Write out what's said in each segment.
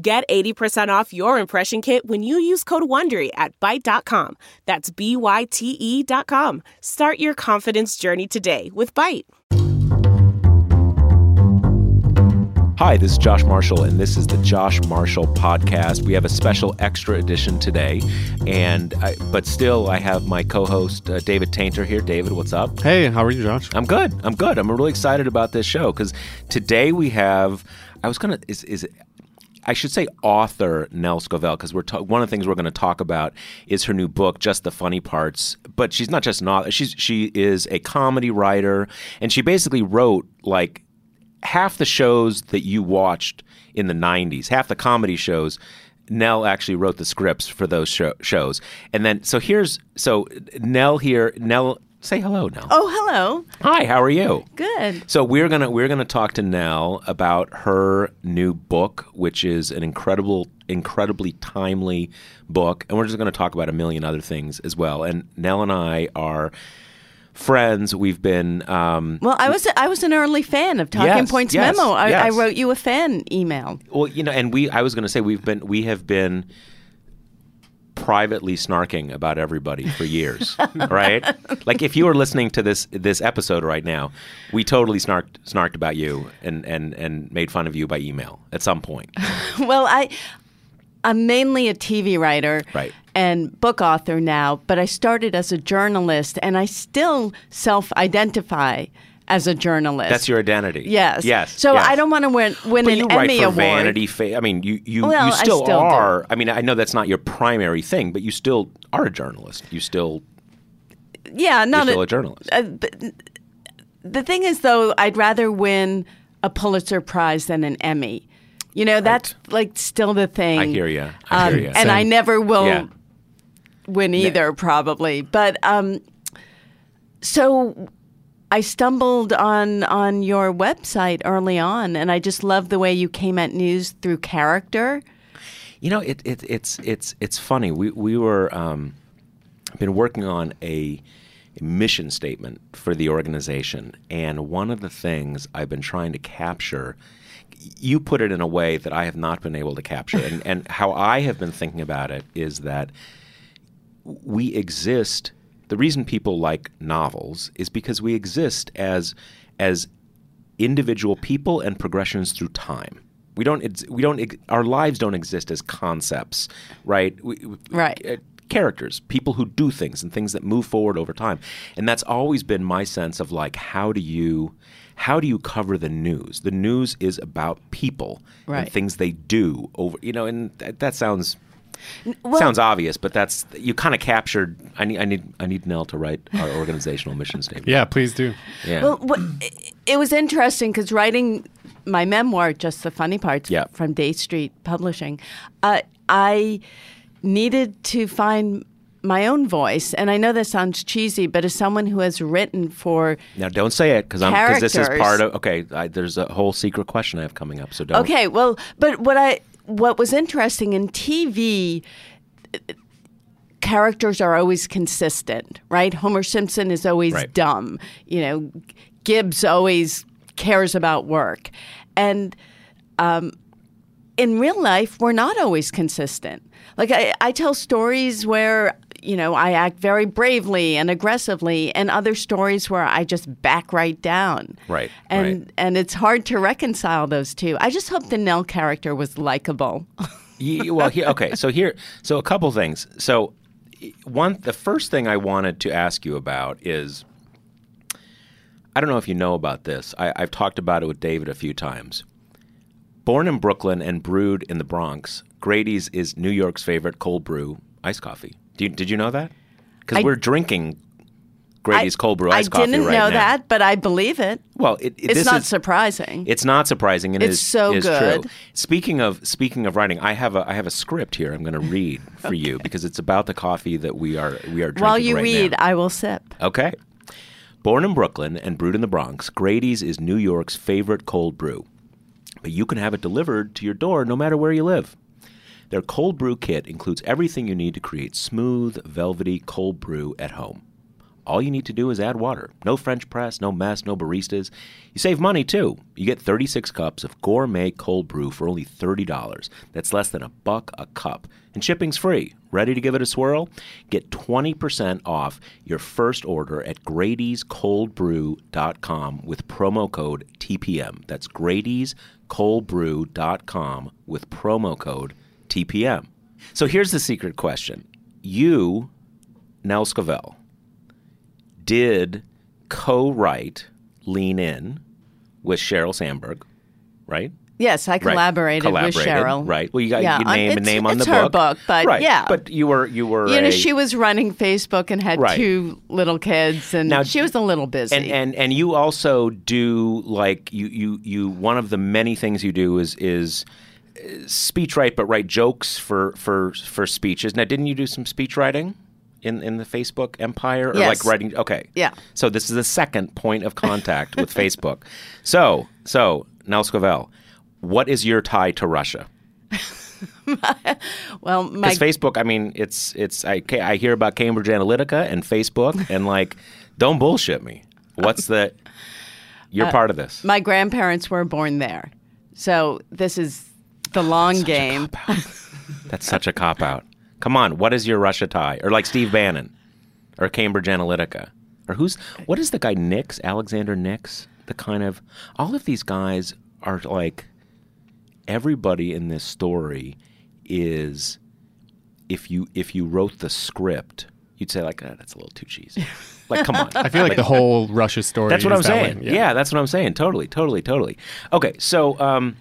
Get 80% off your impression kit when you use code WONDERY at Byte.com. That's B-Y-T-E dot com. Start your confidence journey today with Byte. Hi, this is Josh Marshall, and this is the Josh Marshall Podcast. We have a special extra edition today, and I, but still, I have my co-host uh, David Taintor here. David, what's up? Hey, how are you, Josh? I'm good. I'm good. I'm really excited about this show because today we have. I was gonna is is it, I should say author Nell Scovell because we're ta- one of the things we're going to talk about is her new book, Just the Funny Parts. But she's not just an author; she's she is a comedy writer, and she basically wrote like half the shows that you watched in the 90s, half the comedy shows, Nell actually wrote the scripts for those show- shows. And then, so here's, so Nell here, Nell, say hello, now. Oh, hello. Hi, how are you? Good. So we're gonna we're gonna talk to Nell about her new book, which is an incredible, incredibly timely book, and we're just gonna talk about a million other things as well. And Nell and I are friends. We've been um, Well, I was I was an early fan of Talking Yes, Points yes, Memo. I, I wrote you a fan email. Well, you know, and we I was going to say we've been we have been privately snarking about everybody for years, right? Like if you were listening to this this episode right now, we totally snarked snarked about you and and and made fun of you by email at some point. well, I I'm mainly a TV writer Right. and book author now, but I started as a journalist, and I still self-identify as a journalist. That's your identity. Yes. Yes. So yes. I don't want to win win But an you write Emmy for award. Vanity Fair. I mean, you you, Well, you I still, still do. are. I mean, I know that's not your primary thing, but you still are a journalist. You still Yeah, you're not still a journalist. Uh, the thing is, though, I'd rather win a Pulitzer Prize than an Emmy. You know, that's like still the thing. I hear you. I Um, hear you. And I never will Yeah. win either, probably. But um, so I stumbled on on your website early on, and I just love the way you came at news through character. You know, it, it it's it's it's funny. We we were um, been working on a, mission statement for the organization, and one of the things I've been trying to capture. You put it in a way that I have not been able to capture, and, and how I have been thinking about it is that we exist. The reason people like novels is because we exist as as individual people and progressions through time. We don't. We don't. Our lives don't exist as concepts, right? We, Right. uh, characters, people who do things and things that move forward over time, and that's always been my sense of like, how do you, how do you cover the news? The news is about people and things they do over. You know, and that, that sounds. Well- sounds obvious, but that's you kind of captured. I need, I need, I need Nell to write our organizational mission statement. Yeah, please do. yeah. Well, what, it was interesting because writing my memoir, just the funny parts, Yeah. from Dey Street Publishing, uh, I needed to find my own voice, and I know that sounds cheesy, but as someone who has written for Now, don't say it because I'm because this is part of. Okay, I, there's a whole secret question I have coming up, so don't. Okay, well, but what I what was interesting in TV characters are always consistent, right? Homer Simpson is always Right. dumb. You know, Gibbs always cares about work. And um, in real life, we're not always consistent. Like I, I tell stories where you know I act very bravely and aggressively, and other stories where I just back right down. Right, And right. and it's hard to reconcile those two. I just hope the Nell character was likable. Ye- well, here, okay. So here, so a couple things. So one, the first thing I wanted to ask you about is, I don't know if you know about this. I, I've talked about it with David a few times. Born in Brooklyn and brewed in the Bronx, Grady's is New York's favorite cold brew iced coffee. You, did you know that? Because we're drinking Grady's cold brew I iced coffee didn't know that, but I believe it. Well, it, it- It's not is, surprising. It's not surprising, it It's is- so is good. true. Speaking of speaking of writing, I have a I have a script here. I'm going to read for you because it's about the coffee that we are we are drinking While you right read, now. I will sip. Okay. Born in Brooklyn and brewed in the Bronx, Grady's is New York's favorite cold brew. But you can have it delivered to your door no matter where you live. Their cold brew kit includes everything you need to create smooth, velvety cold brew at home. All you need to do is add water. No French press, no mess, no baristas. You save money too. You get 36 cups of gourmet cold brew for only $30. That's less than a buck a cup. And shipping's free. Ready to give it a swirl? Get 20% off your first order at Grady'sColdBrew.com with promo code TPM. That's Grady'sColdBrew.com with promo code TPM. So here's the secret question. You, Nell Scovell, did co-write Lean In with Sheryl Sandberg, right? Yes, I Right. collaborated, with Collaborated, Sheryl. Right. Well, you got Yeah, your on- name and name on the book. book, but right. yeah. But you were you were You know, she was running Facebook and had Right. two little kids, and Now- she was a little busy. and and and you also do like you you you one of the many things you do is is speech write but write jokes for for for speeches. Now, didn't you do some speech writing? In, in the Facebook empire, or Yes. like writing? Okay, Yeah. So this is the second point of contact with Facebook. So, so Nell Scovell, what is your tie to Russia? well, my Because Facebook, I mean, it's it's I I hear about Cambridge Analytica and Facebook, and like, don't bullshit me. What's the? You're Uh, part of this. my grandparents were born there, so this is the long game. That's such a cop out. Come on, what is your Russia tie? Or like Steve Bannon, or Cambridge Analytica, or who's what is the guy Nix Alexander Nix? The kind of all of these guys are like everybody in this story is if you if you wrote the script, you'd say like "Ah, that's a little too cheesy. Like come on, I feel like the whole Russia story. That's what is I'm that saying. way. Yeah. that's what I'm saying. Totally, totally, totally. Okay, so um,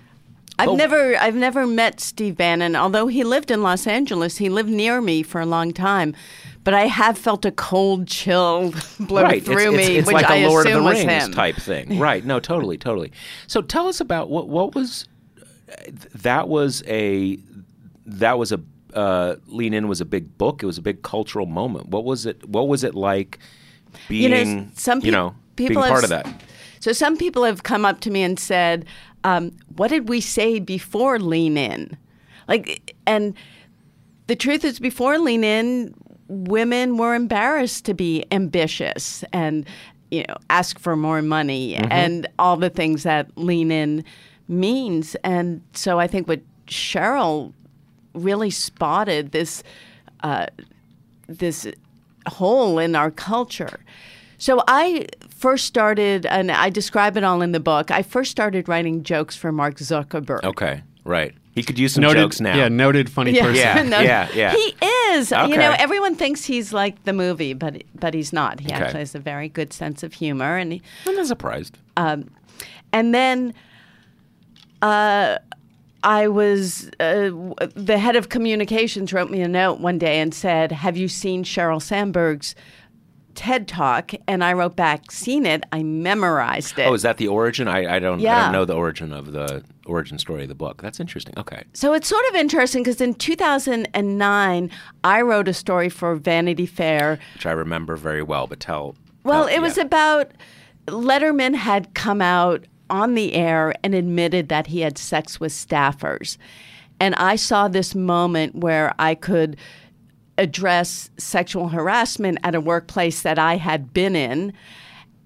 I've Oh. never I've never met Steve Bannon, although he lived in Los Angeles. He lived near me for a long time. But I have felt a cold chill blow right, through it's, it's, me, it's which like I a Lord of assume the was Rings him. type thing. Right? No, totally, totally. So tell us about what what was that was a that was a uh, lean in was a big book. It was a big cultural moment. What was it? What was it like being You know, some you know people being part of that? So some people have come up to me and said, um, "What did we say before Lean In?" Like, and the truth is, before Lean In, women were embarrassed to be ambitious and you know ask for more money and all the things that Lean In means. And so I think what Sheryl really spotted this uh, this hole in our culture. So I first started, and I describe it all in the book. I first started writing jokes for Mark Zuckerberg. Okay, right. He could use some Noted, jokes now. yeah, noted funny Yeah. person. Yeah. No, yeah. yeah. He is. Okay. You know, everyone thinks he's like the movie, but but he's not. He Okay. actually has a very good sense of humor, and he, I'm not surprised. and then uh, I was uh, the head of communications wrote me a note one day and said, "Have you seen Sheryl Sandberg's TED Talk?" And I wrote back, "Seen it. I memorized it." Oh, is that the origin? I, I don't. I don't know the origin of the origin story of the book. That's interesting. Okay. So it's sort of interesting because in 2009, I wrote a story for Vanity Fair. Which I remember very well. But tell. Well, tell- it was yeah. about Letterman had come out on the air and admitted that he had sex with staffers. And I saw this moment where I could address sexual harassment at a workplace that I had been in.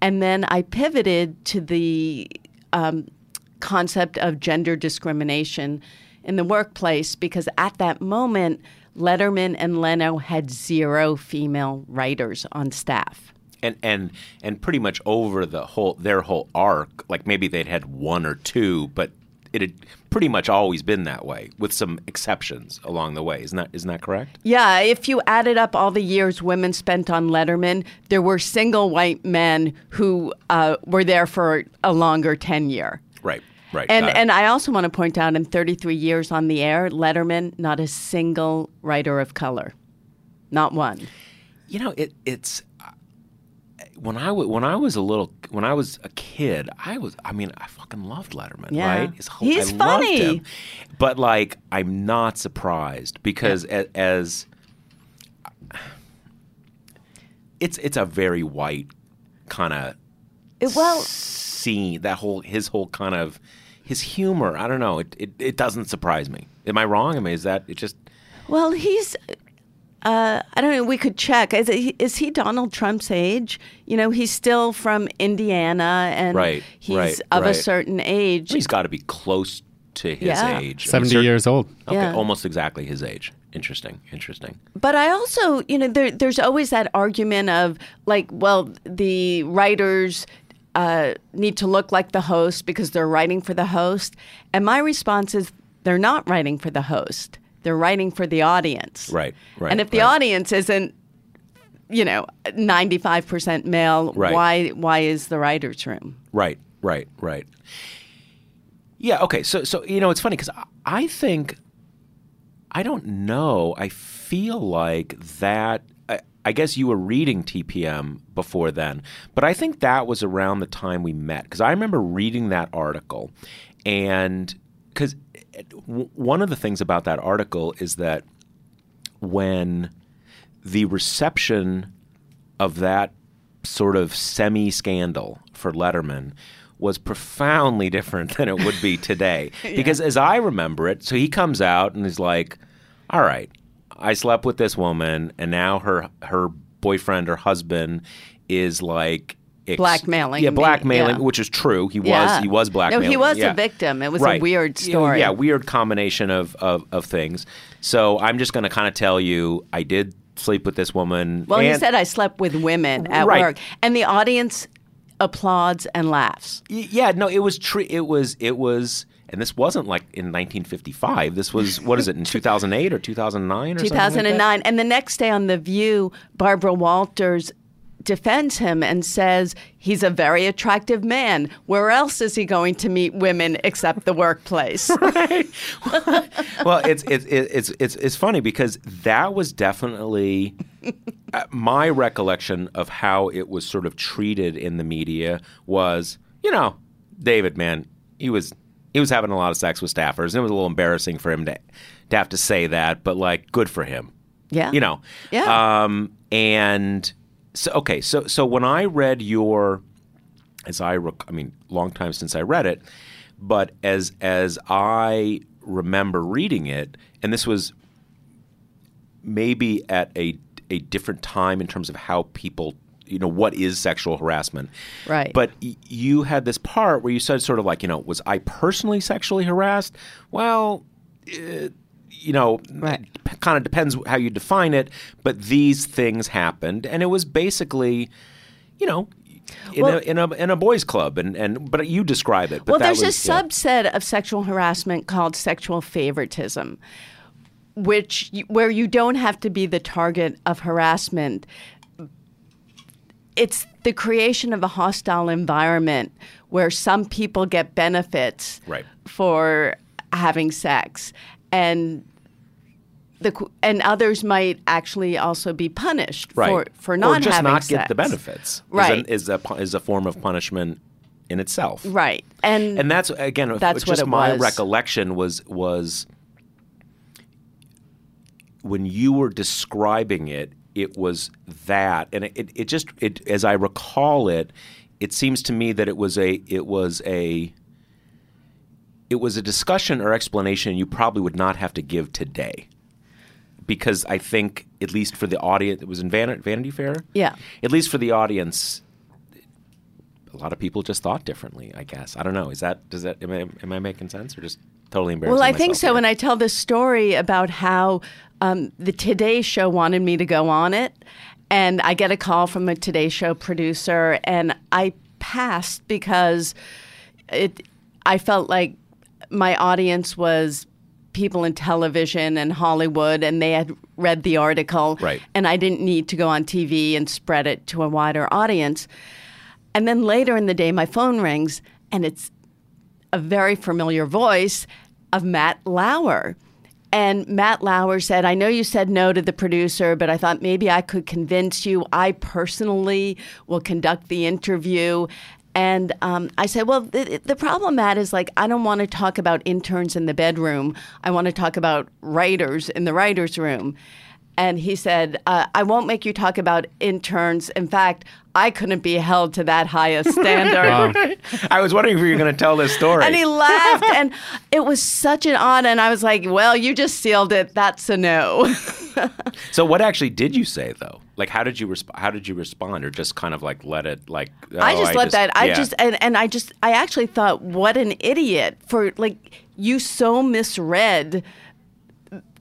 And then I pivoted to the um, concept of gender discrimination in the workplace because at that moment, Letterman and Leno had zero female writers on staff. and and and pretty much over the whole their whole arc, like maybe they'd had one or two, but it had pretty much always been that way, with some exceptions along the way. Isn't that isn't that correct? Yeah, if you added up all the years women spent on Letterman, there were single white men who uh, were there for a longer tenure. Right. Right. And and I also want to point out in 33 years on the air, Letterman, not a single writer of color, not one. you know, it it's when I w- when I was a little when I was a kid, I was I mean I fucking loved Letterman, Yeah. right? His whole- He's I funny. him. But like I'm not surprised because a, as it's it's a very white kind of well, scene that whole his whole kind of his humor. I don't know. It, it it doesn't surprise me. Am I wrong? I mean, is that it just well, he's. Uh, I don't know. We could check. Is, he- he Donald Trump's age? You know, he's still from Indiana, and Right, he's right, of a certain age. he's got to be close to his Yeah. age. I 70 cer- years old. Okay, Yeah. almost exactly his age. Interesting. Interesting. But I also, you know, there, there's always that argument of like, well, the writers uh, need to look like the host because they're writing for the host. And my response is they're not writing for the host, they're writing for the audience. Right, right, And if the right. audience isn't, you know, 95% male, Right. why why is the writer's room? Right, right, right. Yeah. Okay. So, so you know, it's funny because I, think I don't know. I feel like that. I, I guess you were reading TPM before then, but I think that was around the time we met because I remember reading that article, and because one of the things about that article is that when the reception of that sort of semi scandal for Letterman was profoundly different than it would be today. Because as I remember it, so he comes out and he's like, "All right, I slept with this woman, and now her her boyfriend or husband is like." Ex- Blackmailing yeah, blackmailing, yeah. which is true. He was Yeah. he was No, he was a victim. It was a weird story. Yeah, weird combination of, of, of things. So I'm just going to kind of tell you, I did sleep with this woman. Well, he said I slept with women at Right. work, and the audience applauds and laughs. Yeah, no, it was true. It was it was, and this wasn't like in 1955. This was what is it in 2008 or 2009 or something like that? 2009. And the next day on The View, Barbara Walters defends him and says he's a very attractive man. Where else is he going to meet women except the workplace? well, it's it's it's it's it's funny because that was definitely uh, my recollection of how it was sort of treated in the media was, you know, David, man, he was he was having a lot of sex with staffers, and it was a little embarrassing for him to to have to say that, but like, good for him. Yeah. you know. Yeah. Um, and so okay, so so when I read your, as I rec- I mean, long time since I read it, but as as I remember reading it, and this was maybe at a a different time in terms of how people you know what is sexual harassment Right. but y- you had this part where you said sort of like you know was i personally sexually harassed well uh, you know Right. kind of depends how you define it but these things happened and it was basically you know in, Well- a, in a in a boys club and and but you describe it but well, there's was, a yeah. subset of sexual harassment called sexual favoritism, which where you don't have to be the target of harassment. It's the creation of a hostile environment where some people get benefits Right. for having sex, and the and others might actually also be punished right for for not or just having not sex. get the benefits Right. is, an, is a is a form of punishment in itself Right, and and that's again That's what just my was. recollection was was when you were describing it it was that and it, it, it just it as i recall it it seems to me that it was a it was a it was a discussion or explanation you probably would not have to give today because i think at least for the audience it was in Van- vanity fair Yeah. at least for the audience a lot of people just thought differently. I guess I don't know. Is that does that am I, am I making sense or just totally embarrassing? Well, I think so. here? And I tell this story about how um, the Today Show wanted me to go on it, and I get a call from a Today Show producer, and I passed because it. I felt like my audience was people in television and Hollywood, and they had read the article, Right. and I didn't need to go on TV and spread it to a wider audience. And then later in the day, my phone rings, and it's a very familiar voice of Matt Lauer. And Matt Lauer said, I know you said no to the producer, but I thought maybe I could convince you. I personally will conduct the interview. And um, I said, well, the, the problem, Matt, is like, I don't want to talk about interns in the bedroom. I want to talk about writers in the writer's room. And he said, uh, I won't make you talk about interns. In fact, I couldn't be held to that high a standard. I was wondering if you were going to tell this story. And he laughed, and it was such an honor. And I was like, "Well, you just sealed it. That's a no." so, what actually did you say though? Like, how did you respond? How did you respond, or just kind of like let it like? I oh, just let that. I yeah. just and, and I just I actually thought, what an idiot for like you so misread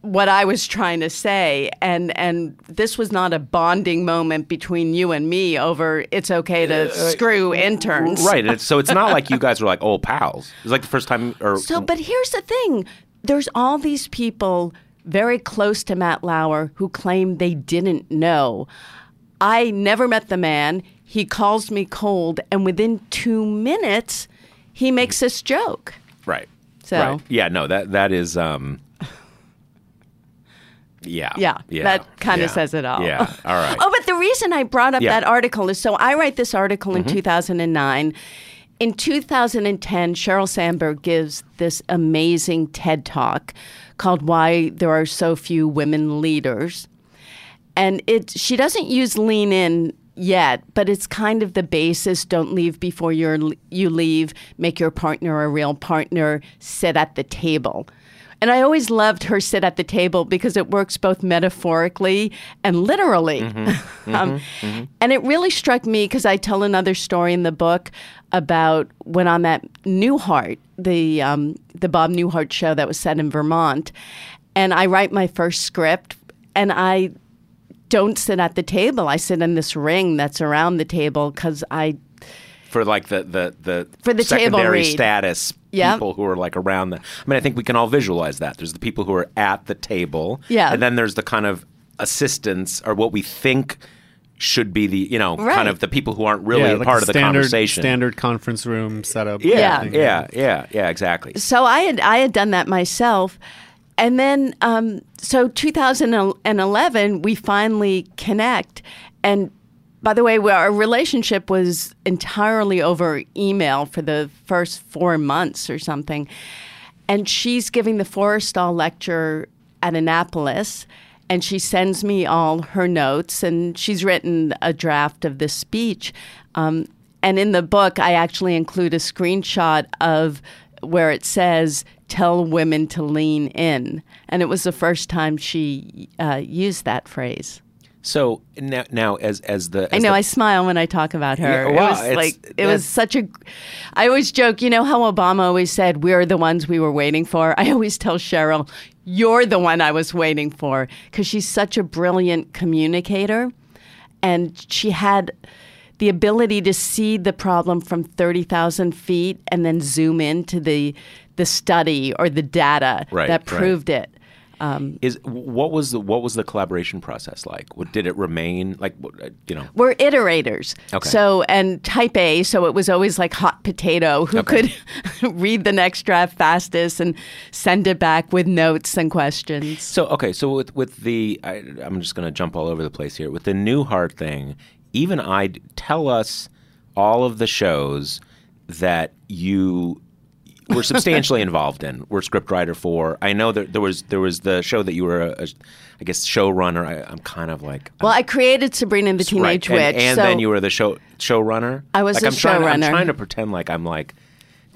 what I was trying to say, and and this was not a bonding moment between you and me over it's okay to screw interns, Right. It's, so it's not like you guys were like old pals. It's like the first time, or So, but here's the thing: there's all these people very close to Matt Lauer who claim they didn't know. I never met the man. He calls me cold, and within two minutes, he makes this joke. right. So- right. yeah, no, that that is. um yeah, Yeah, yeah, that kind yeah, of says it all. Yeah, all right. Oh, but the reason I brought up Yeah. Mm-hmm. that article is so I write this article in 2009. In 2010, Sheryl Sandberg gives this amazing TED talk called Why There Are So Few Women Leaders. And it she doesn't use lean in yet, but it's kind of the basis. Don't leave before you're, you leave. Make your partner a real partner. Sit at the table. And I always loved her sit at the table because it works both metaphorically and literally. um, And it really struck me because I tell another story in the book about when on that Newhart, the um, the Bob Newhart show that was set in Vermont, and I write my first script, and I don't sit at the table. I sit in this ring that's around the table because I for like the the the For the table secondary read. status Yep. people who are like around the. I mean, I think we can all visualize that. There's the people who are at the table, Yeah. and then there's the kind of assistants or what we think should be the you know Right. kind of the people who aren't really yeah, like part a of the standard, conversation. Standard conference room setup. Yeah, Yeah. yeah, yeah, yeah, exactly. so I had I had done that myself, and then um, so 2011 we finally connect, and by the way, our relationship was entirely over email for the first four months or something, and she's giving the Forrestal lecture at Annapolis. And she sends me all her notes, and she's written a draft of this speech. Um, and in the book, I actually include a screenshot of where it says, Tell women to lean in. And it was the first time she uh, used that phrase. So now, now as as the I know the- I smile when I talk about her. Yeah, it was like it was such a. I always joke, you know how Obama always said, "We're the ones we were waiting for." I always tell Sheryl, "You're the one I was waiting for," because she's such a brilliant communicator, and she had the ability to see the problem from thirty thousand feet and then zoom into the the study or the data Right, that right. proved it. is what was the what was the collaboration process like? What, did it remain like? uh, You know, We're iterators. Okay. So, and type A, so it was always like hot potato who Okay. could read the next draft fastest and send it back with notes and questions. So okay, so with with the I, I'm just going to jump all over the place here with the Newhart thing. Even I tell us all of the shows that you were substantially involved in. Were scriptwriter for. I know that there was there was the show that you were a, a I guess showrunner. I, I'm kind of like Well, I created Sabrina the Teenage right. Witch. and, and so then you were the show showrunner. I was like, a I'm trying, I'm trying to pretend like I'm like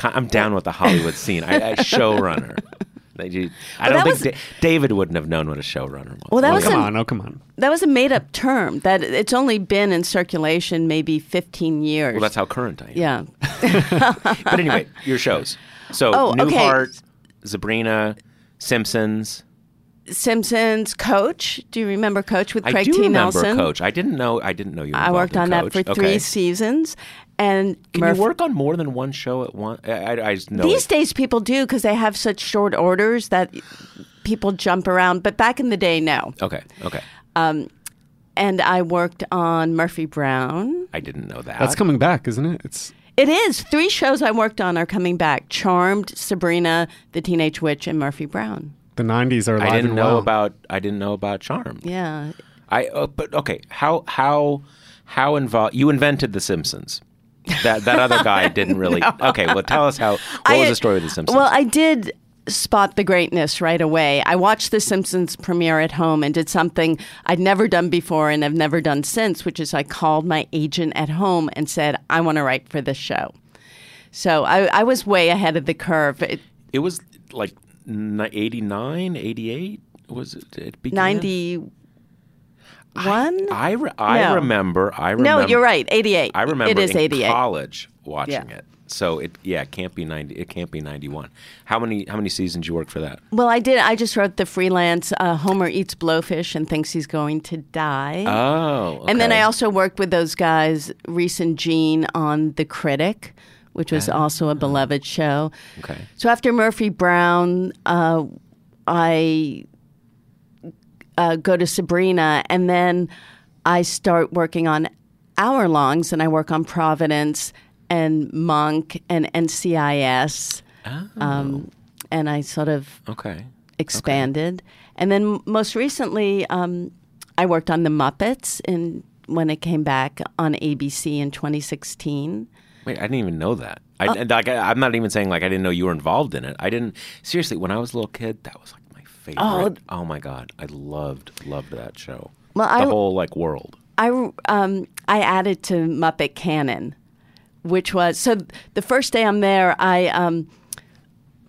I'm down with the Hollywood scene. I, I showrunner. I don't that think was- Da- David wouldn't have known what a showrunner was. Well, that Oh, was come a- on. Oh, come on. that was a made up term that it's only been in circulation maybe 15 years. Well, that's how current I am. yeah. But anyway, your shows. So Oh, okay. Newhart, Sabrina, Simpsons. Simpsons Coach. Do you remember Coach with Craig I Craig do T. remember Nelson? Coach. I didn't know. I didn't know you. Were I worked on involved that for Coach. three seasons. And Can Murph- you work on more than one show at once? I, I, I know. These it- days, people do because they have such short orders that people jump around. But back in the day, no. Okay. Okay. Um, and I worked on Murphy Brown. I didn't know that. That's coming back, isn't it? It's It is three shows I worked on are coming back: Charmed, Sabrina, The Teenage Witch, and Murphy Brown. the '90s are alive I didn't and know well. about I didn't know about Charmed. Yeah. I uh, but okay, how how how involved you invented the Simpsons. That that other guy didn't really. Okay, well tell us how what I- was the story of the Simpsons? Well, I did spot the greatness right away. I watched The Simpsons premiere at home and did something I'd never done before and have never done since, which is I called my agent at home and said, I want to write for this show. So I, I was way ahead of the curve. It, it was like ni- 89, 88? Was it, it began? 91? I, re- I No. remember I remember no, you're right. 88. I remember It is in 88. college watching Yeah. it. So it yeah, it can't be 90 it can't be 91. How many how many seasons you work for that? Well, I did. I just wrote the freelance uh, Homer eats blowfish and thinks he's going to die. Oh. And then. I also worked with those guys, Reiss and Jean, on The Critic, which was also a beloved show. Okay. So after Murphy Brown, uh, I uh, go to Sabrina, and then I start working on hour longs, and I work on Providence and Monk and NCIS. Um, and I sort of Okay. expanded. And then most recently, um, I worked on The Muppets in, when it came back on ABC in 2016. Wait, I didn't even know that. I, uh, like, I, I'm not even saying like I didn't know you were involved in it. I didn't seriously. When I was a little kid, that was like my favorite. Oh, my god, I loved loved that show. Well, the I- whole like world. I um, I added to Muppet Canon, which was so the first day I'm there, I um,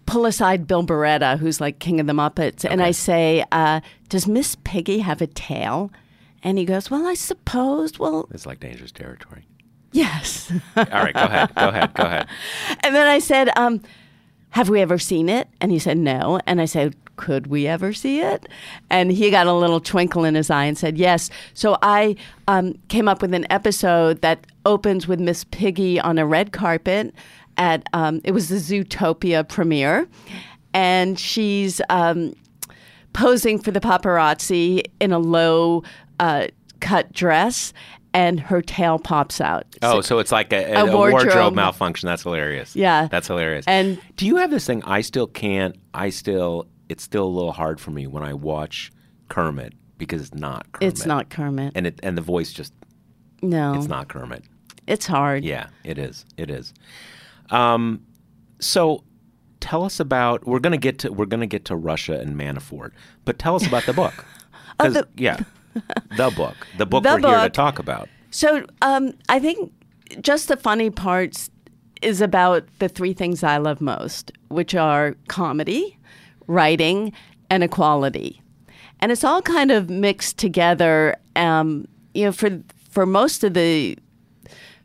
pull aside Bill Barretta, who's like king of the Muppets, and I say, uh, "Does Miss Piggy have a tail?" And he goes, "Well, I suppose. Well, It's like dangerous territory. yes." All right, go ahead. Go ahead. Go ahead. and then I said, um, "Have we ever seen it?" And he said, "No." And I said, "Could we ever see it?" And he got a little twinkle in his eye and said, "Yes." So I um, came up with an episode that opens with Miss Piggy on a red carpet at um, it was the Zootopia premiere, and she's. Um, posing for the paparazzi in a low uh, cut dress, and her tail pops out. Oh, so it's like a, a, A wardrobe, wardrobe. malfunction. That's hilarious. Yeah. that's hilarious. And- do you have this thing? I still can't. I still. It's still a little hard for me when I watch Kermit because it's not Kermit. It's not Kermit. and it and the voice just no, it's not Kermit. It's hard. Yeah, it is. It is. Um, so tell us about. We're gonna get to we're gonna get to Russia and Manafort, but tell us about the book. 'Cause- the- yeah, the book. The book The we're here to talk about. So um, I think just the funny parts is about the three things I love most, which are comedy, writing, and equality. And it's all kind of mixed together. Um, you know, for for most of the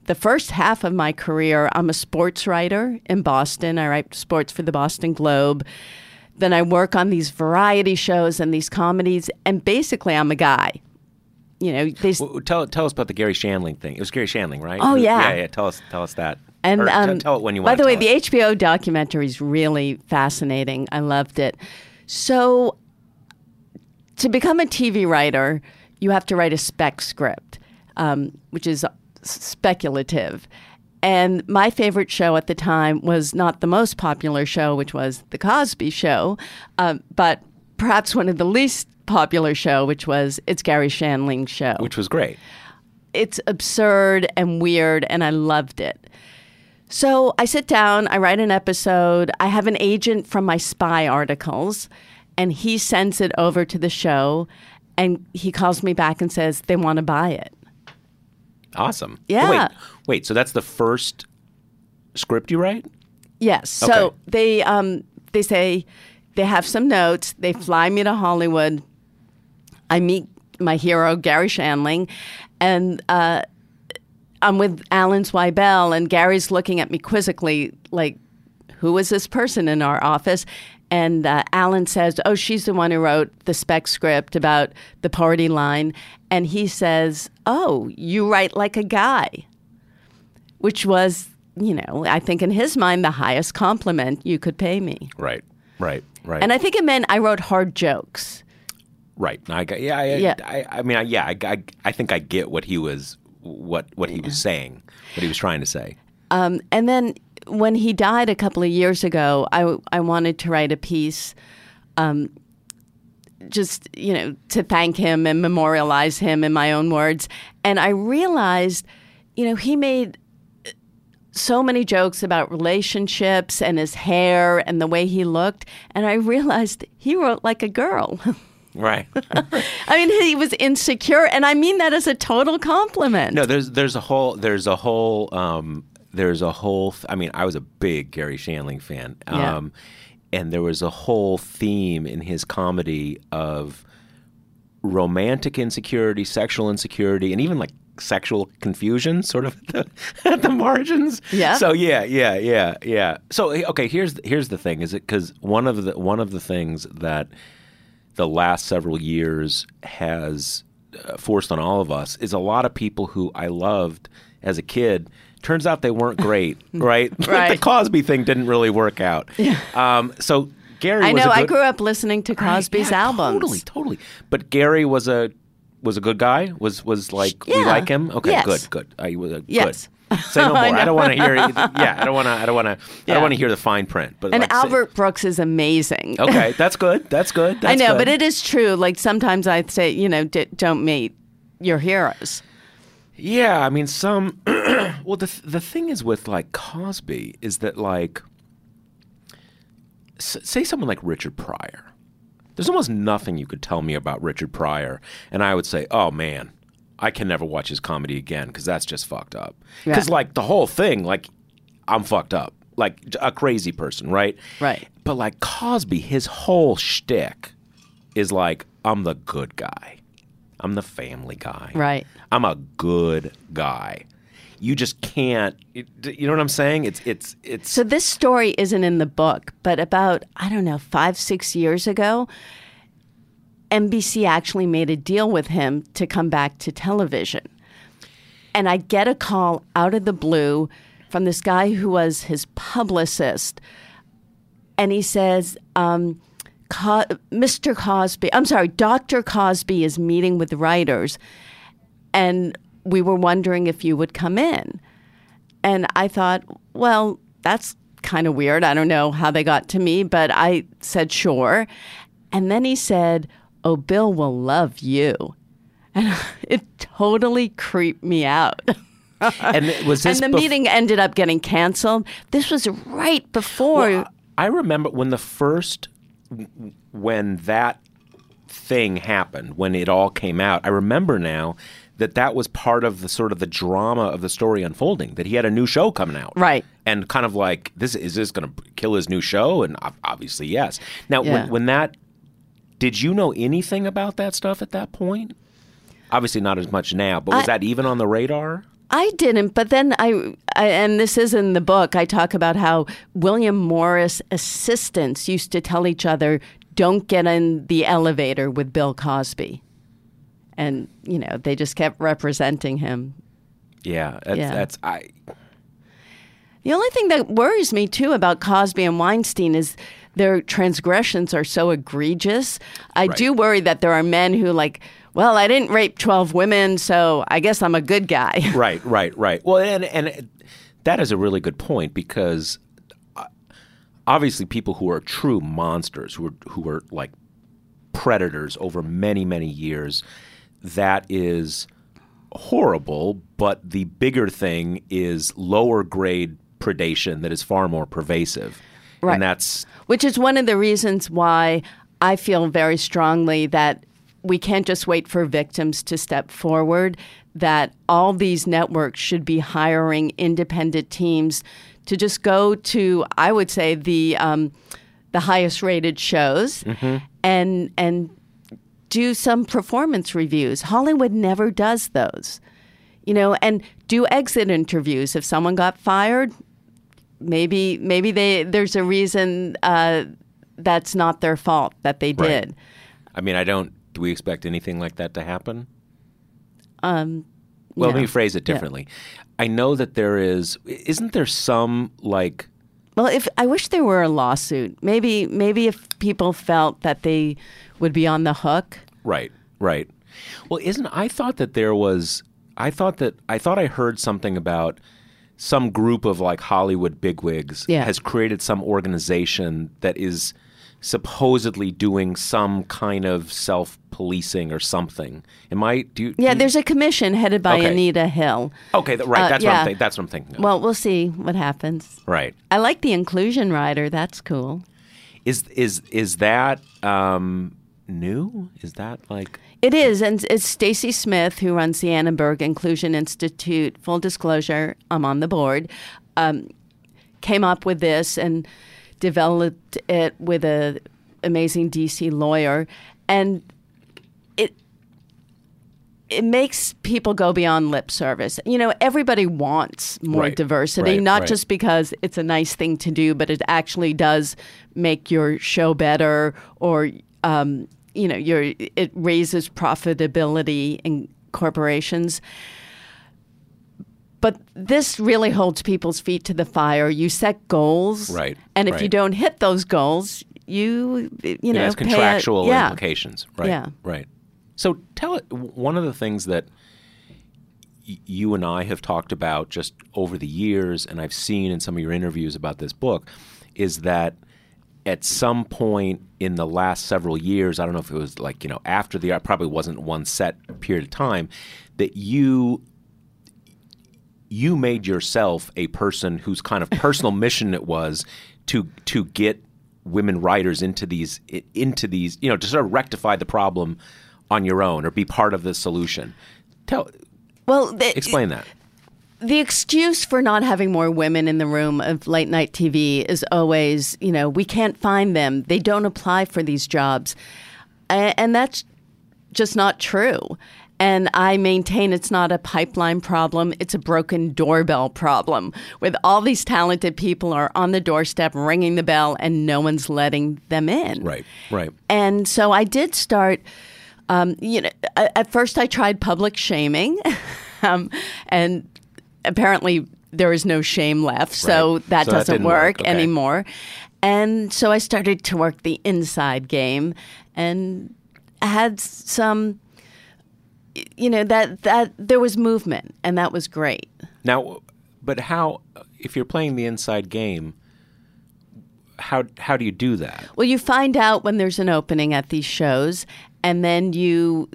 the first half of my career, I'm a sports writer in Boston. I write sports for the Boston Globe. Then I work on these variety shows and these comedies, and basically, I'm a guy. You know, they, Well, tell tell us about the Garry Shandling thing. It was Garry Shandling, right? Oh, yeah. yeah, yeah. Tell us tell us that. And Or um, tell it when you want. By the way, tell the. HBO documentary is really fascinating. I loved it. So, to become a TV writer, you have to write a spec script, um, which is speculative. And my favorite show at the time was not the most popular show, which was The Cosby Show, um, but perhaps one of the least popular show, which was It's Garry Shandling's show which was great. it's absurd and weird, and I loved it. So I sit down, I write an episode. I have an agent from my spy articles, and he sends it over to the show, and he calls me back and says they want to buy it. Awesome. Oh, Yeah. wait, wait. So that's the first script you write? Yes. So Okay. they um, they say they have some notes. They fly me to Hollywood. I meet my hero Garry Shandling, and uh, I'm with Alan Zweibel, and Garry's looking at me quizzically, like, "Who is this person in our office?" And uh, Alan says, "Oh, she's the one who wrote the spec script about the party line." And he says, "Oh, you write like a guy." which was, you know, I think in his mind, the highest compliment you could pay me. Right. Right. Right. And I think it meant I wrote hard jokes. Right. I yeah, I, Yeah. I, I mean, I, yeah, I, I, I think I get what he was, what, what he was saying, what he was trying to say. Um, and then when he died a couple of years ago, I, I wanted to write a piece um, just you know to thank him and memorialize him in my own words. And i realized you know he made so many jokes about relationships and his hair and the way he looked. And i realized he wrote like a girl Right. i mean he was insecure and i mean that as a total compliment no, there's there's a whole there's a whole um, there's a whole. I mean, I was a big Garry Shandling fan. Yeah. Um, and there was a whole theme in his comedy of romantic insecurity, sexual insecurity, and even like sexual confusion, sort of at the, at the margins. Yeah. So yeah, yeah, yeah, yeah. So okay, here's here's the thing: is it because one of the one of the things that the last several years has uh, forced on all of us is a lot of people who I loved as a kid. Turns out they weren't great, right? Right. the Cosby thing didn't really work out. Yeah. Um, so Garry, i was know a i good- grew up listening to Right, cosby's yeah, albums Totally, totally. But Garry was a was a good guy. Was was like we like him. Okay, Yes. good, good. Uh, was a, Yes. good. Say no more. I I, don't want to hear. Yeah, I don't want to. I don't want to. I don't want to hear the fine print. But and like, say- albert brooks is amazing okay, that's good. That's good. I know, good. but it is true. Like sometimes I say, you know, d- don't meet your heroes. Yeah, I mean, some. well, the the thing is with like Cosby is that like, s- say someone like Richard Pryor. There's almost nothing you could tell me about Richard Pryor, and I would say, oh man, I can never watch his comedy again because that's just fucked up. Because Yeah. like the whole thing, like I'm fucked up, like a crazy person, right? Right. But like Cosby, his whole shtick is like I'm the good guy. I'm the family guy. Right. I'm a good guy. You just can't. It, you know what I'm saying? It's it's it's. So this story isn't in the book, but about I don't know five six years ago, NBC actually made a deal with him to come back to television, and I get a call out of the blue from this guy who was his publicist, and he says. Um, Co- Mr. Cosby, I'm sorry, Dr. Cosby is meeting with writers, and we were wondering if you would come in. And I thought, well, that's kind of weird. I don't know how they got to me, but I said, sure. And then he said, oh, Bill will love you. And it totally creeped me out. and it- was And the bef- meeting ended up getting canceled. This was right before. Well, I remember when the first when that thing happened, when it all came out. I remember now that that was part of the sort of the drama of the story unfolding. That he had a new show coming out, Right. And kind of like this is this going to kill his new show? And obviously, yes. Now, Yeah. when when that did you know anything about that stuff at that point? Obviously, not as much now, but was I- that even on the radar? I didn't, but then I, I, and this is in the book, I talk about how William Morris assistants used to tell each other, don't get in the elevator with Bill Cosby. And, you know, they just kept representing him. Yeah, that's, Yeah. that's I. The only thing that worries me, too, about Cosby and Weinstein is their transgressions are so egregious. I Right. do worry that there are men who, like, well, I didn't rape 12 women, so I guess I'm a good guy. right, right, right. Well, and and that is a really good point because uh, obviously people who are true monsters, who are who are like predators over many many years, that is horrible. But the bigger thing is lower grade predation that is far more pervasive, Right. and that's Which is one of the reasons why I feel very strongly that we can't just wait for victims to step forward, that all these networks should be hiring independent teams to just go to, I would say, the, um, the highest rated shows and, and do some performance reviews. Hollywood never does those. You know, and do exit interviews. If someone got fired, maybe maybe they there's a reason uh, that's not their fault that they Right. did. I mean, I don't. Do we expect anything like that to happen? Um, Well, yeah. let me phrase it Yeah. differently. I know that there is. Isn't there some like? Well, if I wish there were a lawsuit, maybe maybe if people felt that they would be on the hook. Right, right. Well, isn't I thought that there was I thought that I thought I heard something about some group of like Hollywood bigwigs Yeah. has created some organization that is supposedly doing some kind of self-policing or something. Am I? Do you? Yeah, do you- there's a commission headed by Okay. Anita Hill. Okay, th- right. uh, that's what. I'm thinking. That's what I'm thinking. of. Well, we'll see what happens. right. I like the inclusion rider. That's cool. Is is is that um, new? Is that like? It is, and it's Stacy Smith who runs the Annenberg Inclusion Institute. Full disclosure, I'm on the board. Um, came up with this and developed it with a amazing DC lawyer, and it it makes people go beyond lip service. You know, everybody wants more Right, diversity, right, not right. just because it's a nice thing to do, but it actually does make your show better or um, you know, your it raises profitability in corporations. But this really holds people's feet to the fire. You set goals, Right, And if you don't hit those goals, you you it know has pay a- contractual yeah. implications. Right. Yeah. Right. So tell it. One of the things that you and I have talked about just over the years, and I've seen in some of your interviews about this book, is that at some point in the last several years, I don't know if it was like you know after the it probably wasn't one set period of time, that you you made yourself a person whose kind of personal mission it was to to get women writers into these into these you know to sort of rectify the problem on your own or be part of the solution. Tell Well, the, explain that. The excuse for not having more women in the room of late night TV is always, you know, we can't find them. They don't apply for these jobs. And that's just not true. And I maintain it's not a pipeline problem, it's a broken doorbell problem with all these talented people are on the doorstep ringing the bell and no one's letting them in. Right. Right. And so I did start. Um, you know, at first I tried public shaming, um, and apparently there is no shame left, so Right. that So doesn't didn't work. work Okay. anymore. And so I started to work the inside game, and had some. You know that that there was movement, and that was great. Now, but how if you're playing the inside game? How how do you do that? Well, you find out when there's an opening at these shows, and then you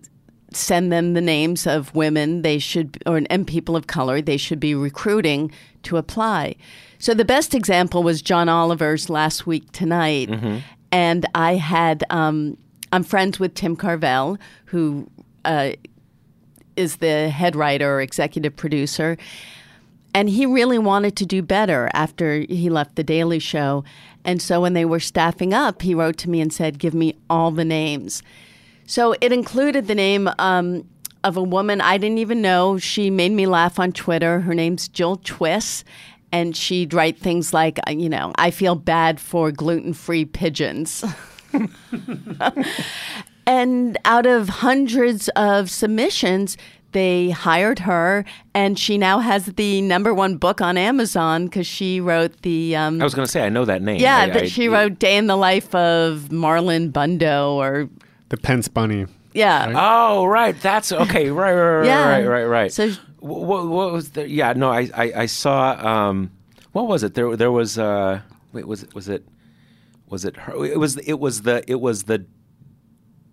send them the names of women they should, or and people of color they should be recruiting to apply. So the best example was John Oliver's last week tonight, and I had um, I'm friends with Tim Carvell, who uh, is the head writer or executive producer. And he really wanted to do better after he left The Daily Show. And so when they were staffing up, he wrote to me and said, Give me all the names. So it included the name um, of a woman I didn't even know. She made me laugh on Twitter. Her name's Jill Twiss. And she'd write things like, uh, you know, I feel bad for gluten free pigeons. And out of hundreds of submissions, they hired her, and she now has the number one book on Amazon because she wrote the. Um, I was going to say I know that name. yeah, I- that I- she wrote "Day in the Life of Marlon Bundo," or The Pence Bunny. yeah, Oh, right. That's okay. Right, right, right, Yeah. right, right, right. So- what, what was the? Yeah, no, I, I, I saw. Um, what was it? There, there was. Uh, wait, was it? Was it? Was it her? It was. It was the. It was the.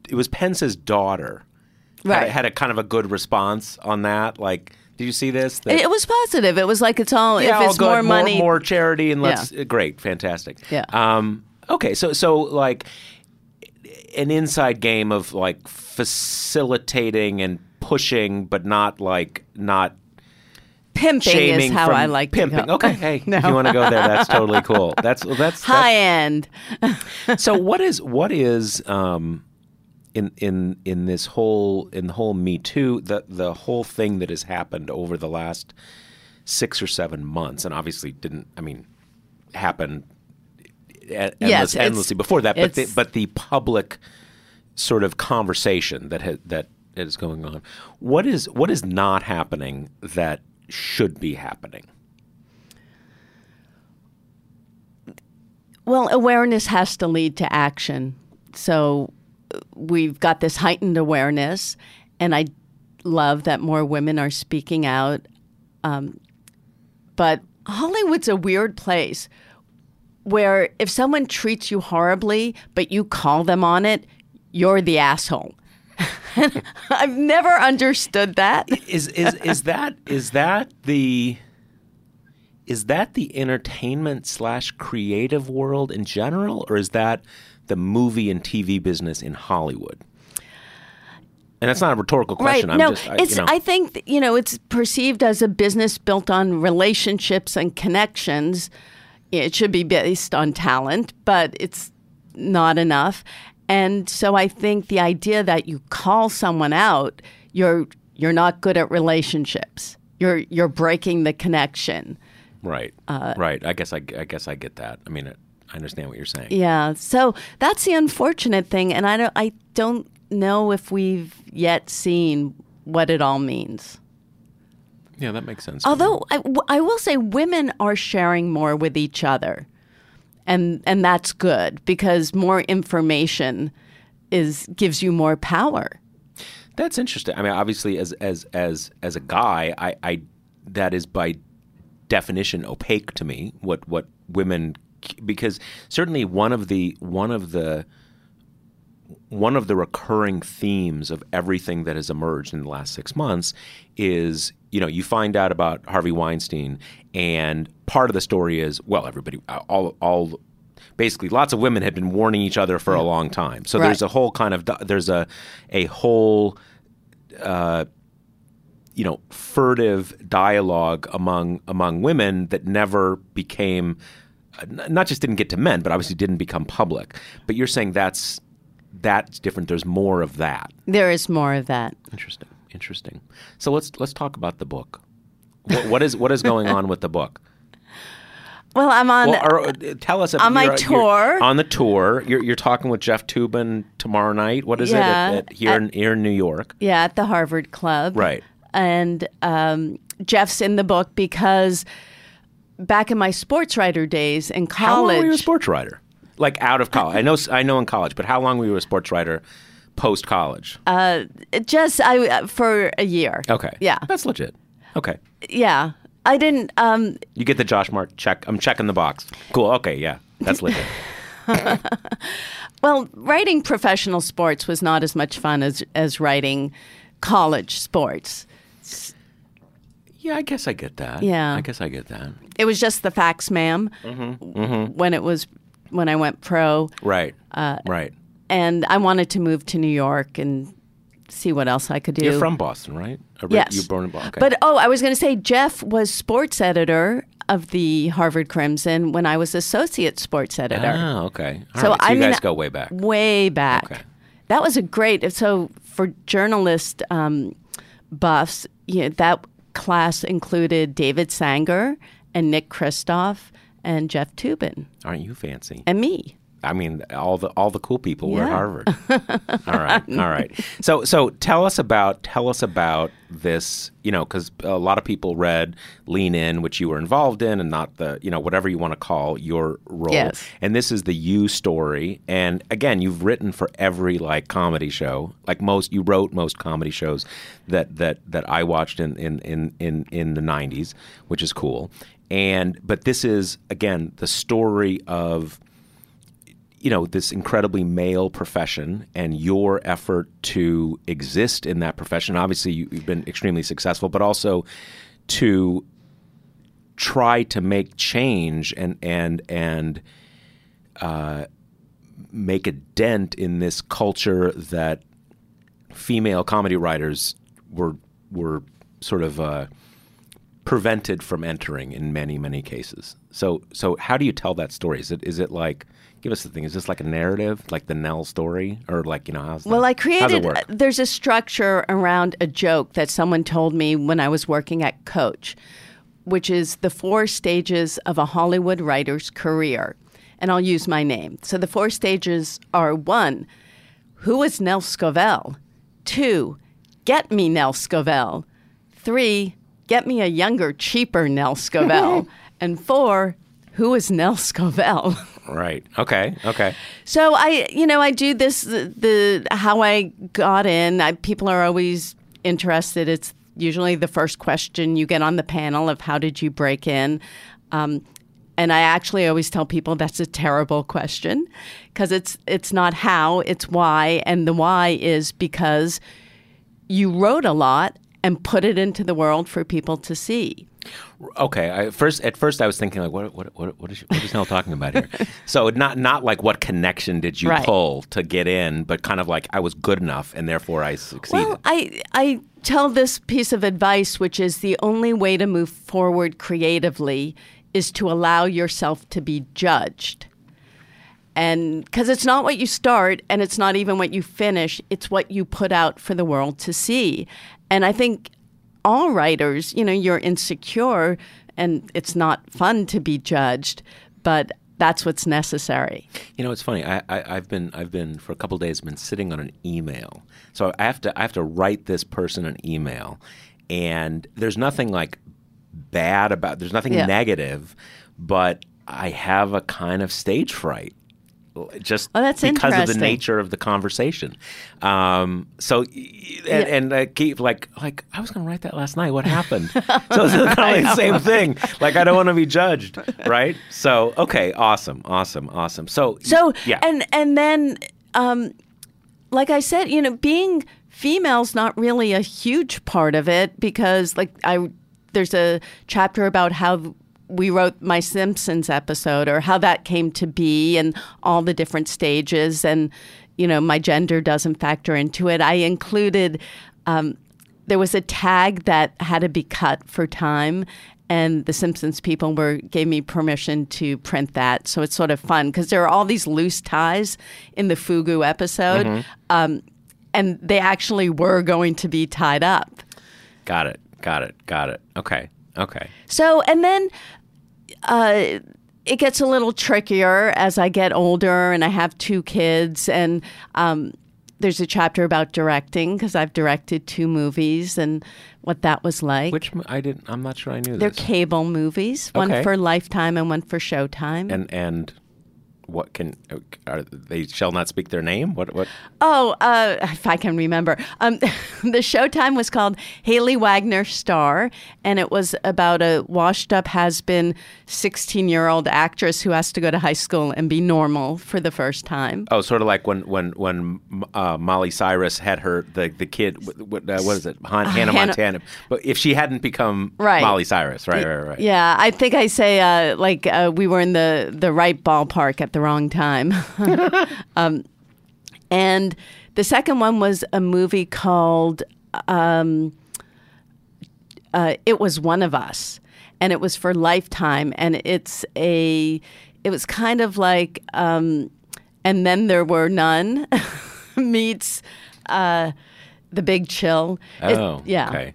It was Pence's daughter. Had, Right. a, had a kind of a good response on that. Like, did you see this? That- it, it was positive. It was like it's all yeah, if all it's good, more money. more, charity, and let's Yeah. great, fantastic. Yeah. Um, okay, so so like an inside game of like facilitating and pushing, but not like not pimping is how I like pimping. To go. Okay, hey, if you want to go there, that's totally cool. That's that's, High end. so. What is what is um, in in in this whole in the whole Me Too the the whole thing that has happened over the last six or seven months, and obviously didn't. I mean, happen endless, Yes, endlessly before that, but the, but the public sort of conversation that ha- that is going on. What is what is not happening that should be happening? Well, awareness has to lead to action. So we've got this heightened awareness, and I love that more women are speaking out. Um, but Hollywood's a weird place. Where if someone treats you horribly, but you call them on it, you're the asshole. I've never understood that. is is is that is that the is that the entertainment slash creative world in general, or is that the movie and TV business in Hollywood? And that's not a rhetorical question. Right. I'm no, just, I, it's. you know. I think you know it's perceived as a business built on relationships and connections. It should be based on talent, but it's not enough. And so I think the idea that you call someone out, you're you're not good at relationships. You're you're breaking the connection. right, uh, right. I guess I, I guess I get that. I mean, I understand what you're saying. Yeah. So that's the unfortunate thing, and I don't I don't know if we've yet seen what it all means. Yeah, that makes sense. to me. Although I, w- I will say women are sharing more with each other. And and that's good because more information is gives you more power. That's interesting. I mean, obviously, as as as as a guy, I, I that is by definition opaque to me. What what women because certainly one of the one of the one of the recurring themes of everything that has emerged in the last six months is you know you find out about Harvey Weinstein and part of the story is well everybody all all basically lots of women had been warning each other for a long time. So there's a whole kind of there's a a whole uh, you know furtive dialogue among among women that never became uh, not just didn't get to men but obviously didn't become public. But you're saying that's that's different. There's more of that. There is more of that. interesting interesting so let's let's talk about the book what, what is what is going on with the book Well, I'm on well, or, uh, tell us On my tour. on the tour you're, you're talking with Jeff Toobin tomorrow night what is it at, at, here in here in New York yeah, at the Harvard Club. Right. And um, Jeff's in the book because back in my sports writer days in college, How long were you a sports writer? Like out of college? I know, I know in college, but how long were you a sports writer post college? just I uh, for a year. okay, Yeah. that's legit. Okay, Yeah. I didn't um you get the Josh Mark check. I'm checking the box. Cool. Okay, yeah, that's legit. Well, writing professional sports was not as much fun as as writing college sports. yeah, I guess I get that. Yeah. I guess I get that. It was just the facts, ma'am. Mm-hmm. When it was when I went pro, Right. Uh, right. And I wanted to move to New York and see what else I could do. You're from Boston, right? Yes. You were born in Boston. Okay. But oh, I was going to say Jeff was sports editor of the Harvard Crimson when I was associate sports editor. oh, okay. All So, right. so I you mean, guys go way back. way back. Okay. That was a great. So for journalist um, buffs, you know, that class included David Sanger and Nick Kristof and Jeff Toobin Aren't you fancy? and me. I mean, all the all the cool people were at Harvard. all right, all right. So so tell us about tell us about this. You know, because a lot of people read Lean In, which you were involved in, and not the you know whatever you want to call your role. Yes. And this is the you story. And again, you've written for every like comedy show. Like most, you wrote most comedy shows that that that I watched in in in in, in the '90s, which is cool. And but this is again the story of you know this incredibly male profession and your effort to exist in that profession. Obviously you, you've been extremely successful but also to try to make change and and and uh, make a dent in this culture that female comedy writers were were sort of uh, prevented from entering in many many cases. So so how do you tell that story? Is it is it like give us the thing? Is this like a narrative, like the Nell story, or like you know how's Well, that- I how's it created. work? Uh, there's a structure around a joke that someone told me when I was working at Coach, which is the four stages of a Hollywood writer's career. And I'll use my name. So the four stages are one, who is Nell Scovell? Two, get me Nell Scovell. Three, get me a younger, cheaper Nell Scovell. and four, who is Nell Scovell? Right. Okay. Okay. So I, you know, I do this. The, the how I got in. I, people are always interested. It's usually the first question you get on the panel of how did you break in. Um, and I actually always tell people that's a terrible question because it's it's not how, it's why, and the why is because you wrote a lot and put it into the world for people to see. Okay. I, first, at first, I was thinking like, what, what, what, what is, what is Nell talking about here? so not, not like what connection did you Right. pull to get in, but kind of like I was good enough, and therefore I succeeded. Well, I I tell this piece of advice, which is the only way to move forward creatively is to allow yourself to be judged. And because it's not what you start and it's not even what you finish, it's what you put out for the world to see. And I think all writers, you know, you're insecure and it's not fun to be judged, but that's what's necessary. You know, it's funny. I, I, I've been I've been for a couple days been sitting on an email. So I have to I have to write this person an email, and there's nothing like bad about. There's nothing Yeah. negative, but I have a kind of stage fright. Just Oh, that's because of the nature of the conversation. Um, so, and, and I keep like, like I was going to write that last night. What happened? so it's kind of the same thing. Like I don't want to be judged, right? So, okay, awesome, awesome, awesome. So, So yeah, and and then um, like I said, you know, being female's not really a huge part of it because like I there's a chapter about how we wrote my Simpsons episode or how that came to be and all the different stages and you know my gender doesn't factor into it. I included um, there was a tag that had to be cut for time and the simpsons people were gave me permission to print that so it's sort of fun because there are all these loose ties in the fugu episode um, and they actually were going to be tied up got it, got it, got it. Okay, okay. so and then uh, it gets a little trickier as I get older and I have two kids and um, there's a chapter about directing because I've directed two movies and what that was like. Which I didn't. I'm not sure I knew They're this. cable movies, one Okay. for Lifetime and one for Showtime. and and what can are they shall not speak their name? What what? oh, uh, if I can remember, um, the Showtime was called Hayley Wagner Star, and it was about a washed-up has-been 16-year-old actress who has to go to high school and be normal for the first time. Oh, sort of like when when when uh, Molly Cyrus had her the the kid. What, what, uh, what is it? Han, Hannah Hannah- Montana. But if she hadn't become Right. Molly Cyrus, right, right, right. Yeah, I think I say uh, like uh, we were in the the right ballpark at the wrong time. um, and the second one was a movie called um, uh, "It Was One of Us," and it was for Lifetime, and it's a it was kind of like um, and then there were none meets uh, the Big Chill. It- Oh, yeah. Okay,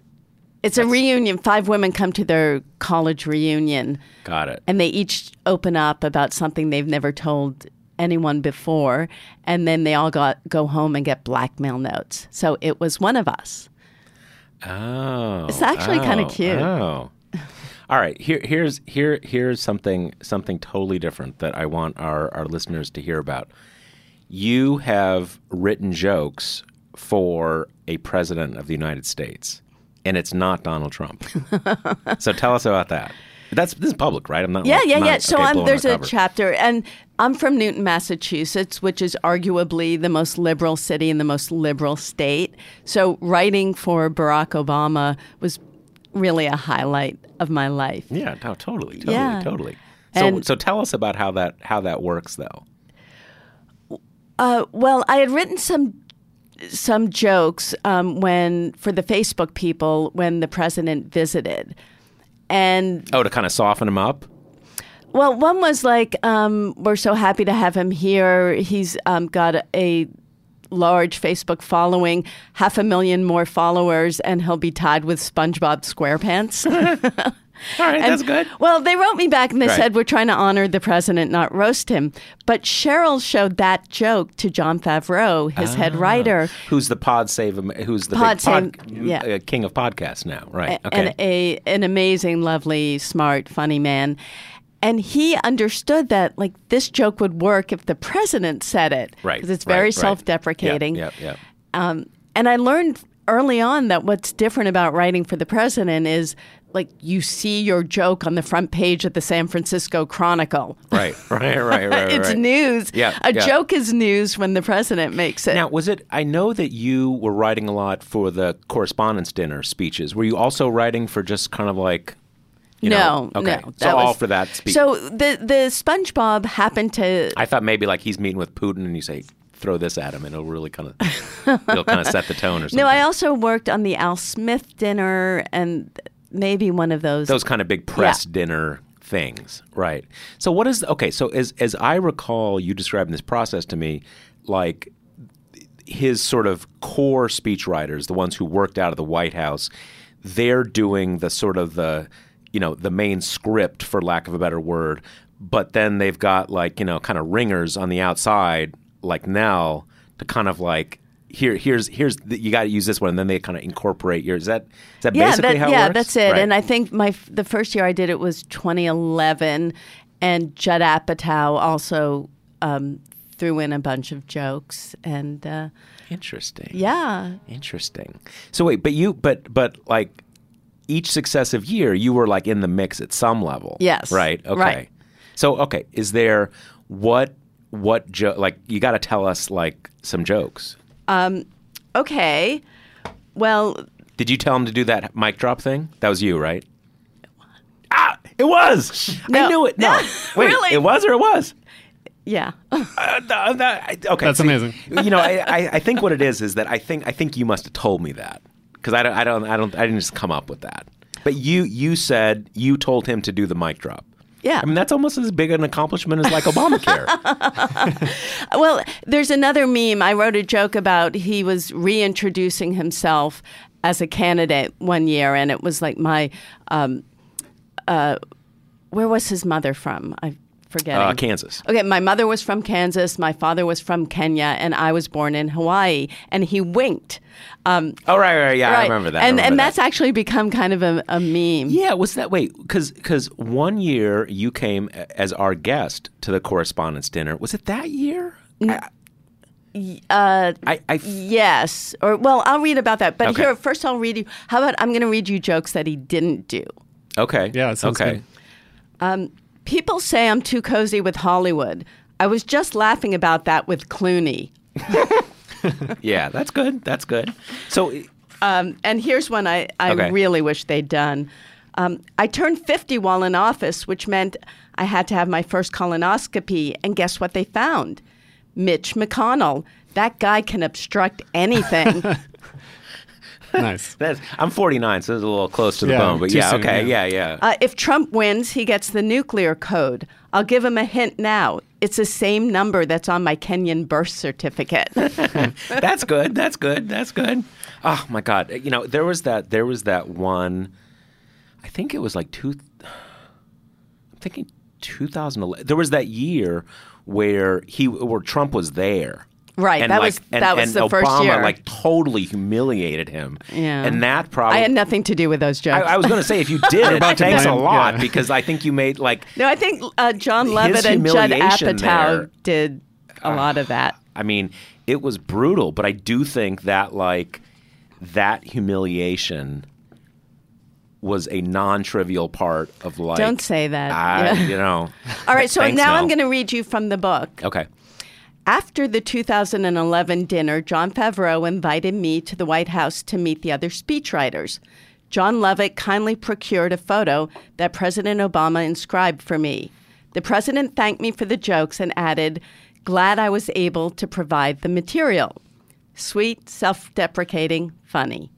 It's a reunion. Five women come to their college reunion, got it. and they each open up about something they've never told anyone before, and then they all got go home and get blackmail notes. So it was one of us. Oh, It's actually oh, cute. Oh, all right. Here, here's here here's something something totally different that I want our our listeners to hear about. You have written jokes for a president of the United States, and it's not Donald Trump. so tell us about that. That's this is public, right? I'm not. Yeah, like, yeah, not- yeah. So okay, I'm, there's a chapter, and I'm from Newton, Massachusetts, which is arguably the most liberal city and the most liberal state. So writing for Barack Obama was really a highlight of my life. Yeah, no, totally, totally, Yeah. totally. So, And- so tell us about how that how that works, though. Uh, well, I had written some some jokes um, when for the Facebook people when the president visited, and Oh, to kind of soften him up. well, one was like, um, "We're so happy to have him here. He's um, got a, a large Facebook following, half a million more followers, and he'll be tied with SpongeBob SquarePants." All right, that's good. Well, they wrote me back and they Right. said, We're trying to honor the president, not roast him. But Sheryl showed that joke to Jon Favreau, his head writer. Who's the pod save? Who's the Pod big pod, Save- yeah. uh, king of podcasts now? Right. Okay. and a an amazing, lovely, smart, funny man. And he understood that like this joke would work if the president said it, right. Because it's very right. self-deprecating. Yep. Yep. yep. Um, and I learned early on that what's different about writing for the president is like you see your joke on the front page of the San Francisco Chronicle. Right, right, right, right. it's right. news. Yeah, a yeah. joke is news when the president makes it. Now, was it? I know that you were writing a lot for the correspondence dinner speeches. Were you also writing for just kind of like? You no, know, okay. no. So that all was- for that speech. So the the SpongeBob happened to I thought maybe like he's meeting with Putin, and you say throw this at him, and it'll really kind of it'll kind of set the tone or something. No, I also worked on the Al Smith dinner and maybe one of those. those kind of big press dinner things, right? So what is okay? So as as I recall, you describing this process to me, like his sort of core speechwriters, the ones who worked out of the White House, they're doing the sort of the you know the main script, for lack of a better word, but then they've got like you know kind of ringers on the outside, like Nell, to kind of like. Here, here's, here's. The, you got to use this one, and then they kind of incorporate your. Is that, is that yeah, basically that, how it yeah, works? that's it. Right. And I think my the first year I did it was 2011, and Judd Apatow also um, threw in a bunch of jokes, and uh, Interesting. yeah, Interesting. So wait, but you, but but like each successive year, you were like in the mix at some level. Yes. Right. Okay. Right. So okay, is there what what jo- like you got to tell us like some jokes? Okay. Well, Did you tell him to do that mic drop thing? That was you, right? Ah, it was. I No. knew it. No, wait, Really? it was or it was. yeah. Uh, th- that- I- okay, That's see, amazing. You know, I, I, I think what it is is that I think I think you must have told me that because I don't I don't I don't I didn't just come up with that. But you you said you told him to do the mic drop. Yeah. I mean that's almost as big an accomplishment as like Obamacare. Well, there's another meme. I wrote a joke about he was reintroducing himself as a candidate one year, and it was like my, um, uh, where was his mother from? I forget. uh, Kansas. Okay, my mother was from Kansas, my father was from Kenya, and I was born in Hawaii. And he winked. Um, Oh right right yeah I remember that. And remember and that. that's actually become kind of a, a meme. Yeah, was that wait? Because because one year you came as our guest to the correspondence dinner. Was it that year? I, Uh, I, I yes. Or well, I'll read about that. But Okay. here, first, I'll read you. How about I'm going to read you jokes that he didn't do. okay Yeah, sounds okay. good. People say I'm too cozy with Hollywood. I was just laughing about that with Clooney. Yeah, that's good. That's good. So Um, and here's one I, I Okay. really wish they'd done. Um, I turned 50 while in office, which meant I had to have my first colonoscopy. And guess what they found? Mitch McConnell. That guy can obstruct anything. Nice. That's, I'm 49, so it's a little close to the Yeah, bone. But yeah, soon, okay, yeah. yeah, yeah. uh, if Trump wins, he gets the nuclear code. I'll give him a hint now. It's the same number that's on my Kenyan birth certificate. that's good. That's good. That's good. Oh my God! You know, there was that. There was that one. I think it was like two. I'm thinking 2011. There was that year where he, where Trump was there. Right, And that like, was- and, that was and the Obama first year. like totally humiliated him. Yeah. And that probably. I had nothing to do with those jokes. I, I was going to say if you did it, about to thanks a lot yeah. because I think you made like no, I think uh, Jon Lovett and Judd Apatow there- did a lot of that. I mean, it was brutal, but I do think that like that humiliation was a non-trivial part of life. Don't say that. I, Yeah. You know. All right, so now I'm going to read you from the book. Okay. After the 2011 dinner, Jon Favreau invited me to the White House to meet the other speechwriters. Jon Lovett kindly procured a photo that President Obama inscribed for me. The president thanked me for the jokes and added, Glad I was able to provide the material. Sweet, self deprecating, funny.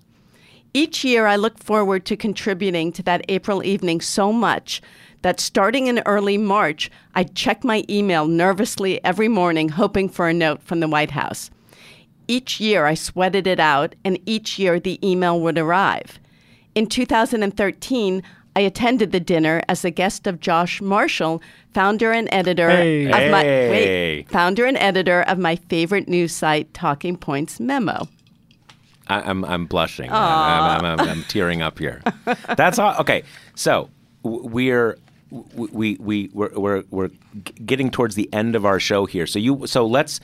Each year, I look forward to contributing to that April evening so much that starting in early March, I'd check my email nervously every morning, hoping for a note from the White House. Each year, I sweated it out, and each year the email would arrive. In 2013, I attended the dinner as a guest of Josh Marshall, founder and editor Hey. of my wait, founder and editor of my favorite news site, Talking Points Memo. I, I'm I'm blushing. I'm, I'm, I'm, I'm tearing up here. That's all. Okay. So we're. We we we're, we're we're getting towards the end of our show here. So you so let's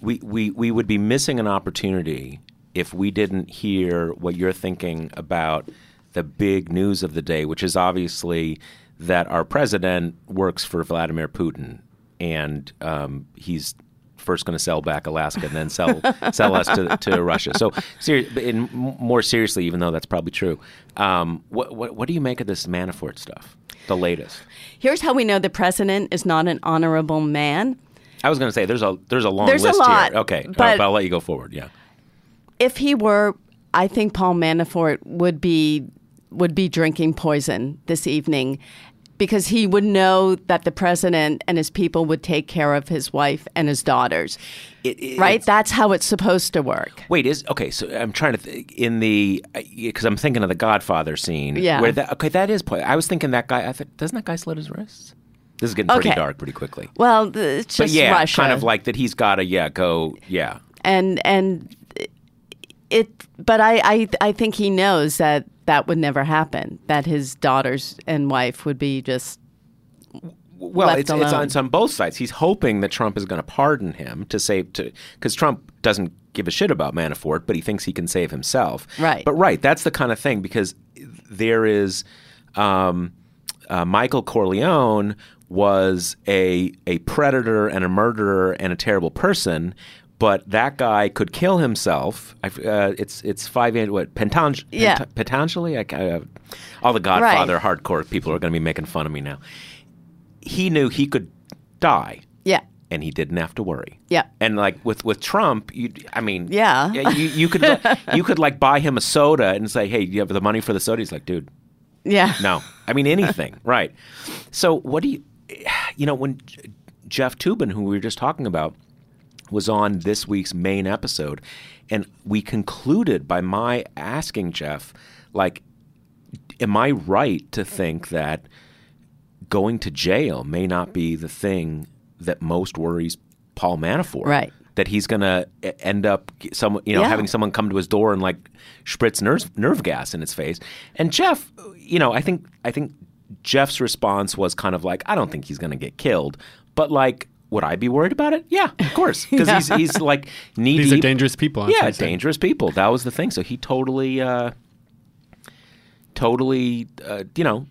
we we we would be missing an opportunity if we didn't hear what you're thinking about the big news of the day, which is obviously that our president works for Vladimir Putin and um, he's first going to sell back Alaska and then sell sell us to, to Russia. So, ser- in, more seriously, even though that's probably true, um, what, what what do you make of this Manafort stuff? The latest. Here's how we know the president is not an honorable man. I was going to say there's a there's a long There's a list lot, here. Okay, but- I'll, I'll let you go forward. Yeah. If he were, I think Paul Manafort would be would be drinking poison this evening because he would know that the president and his people would take care of his wife and his daughters. It- it- right? That's how it's supposed to work. Wait, is okay. So I'm trying to think in the uh, because I'm thinking of the Godfather scene. Yeah. Where that okay, that is. po- I was thinking that guy. I thought, doesn't that guy slit his wrists? This is getting pretty Okay. dark pretty quickly. Well, th- it's But just yeah, Russia. kind of like that. He's got to yeah go yeah. and and it but I, I i think he knows that that would never happen that his daughters and wife would be just Well, it's, it's, on, it's on both sides. He's hoping that Trump is going to pardon him to save to because Trump doesn't give a shit about Manafort, but he thinks he can save himself. Right. But right, that's the kind of thing because there is um, uh, Michael Corleone was a a predator and a murderer and a terrible person. But that guy could kill himself. Uh, it's it's five what Pentang- Yeah. Pent-. I, uh, all the Godfather hardcore people are going to be making fun of me now he knew he could die yeah and he didn't have to worry. Yeah. And like with with Trump, you I mean, Yeah. you, you could you could like buy him a soda and say, "Hey, you have the money for the soda?" He's like, "Dude, yeah no." I mean, anything, right? So, what do you you know when Jeff Toobin, who we were just talking about, was on this week's main episode, and we concluded by my asking Jeff, like, am I right to think that going to jail may not be the thing that most worries Paul Manafort? Right. That he's going to end up some, you know, Yeah. having someone come to his door and like spritz nerve nerve gas in his face. And Jeff, you know, I think I think Jeff's response was kind of like, I don't think he's going to get killed, but like. Would I be worried about it? Yeah, of course, because he's he's like knee These are dangerous people. that's what Yeah, I'm saying. dangerous people. That was the thing. So he totally, uh, totally, uh, you know,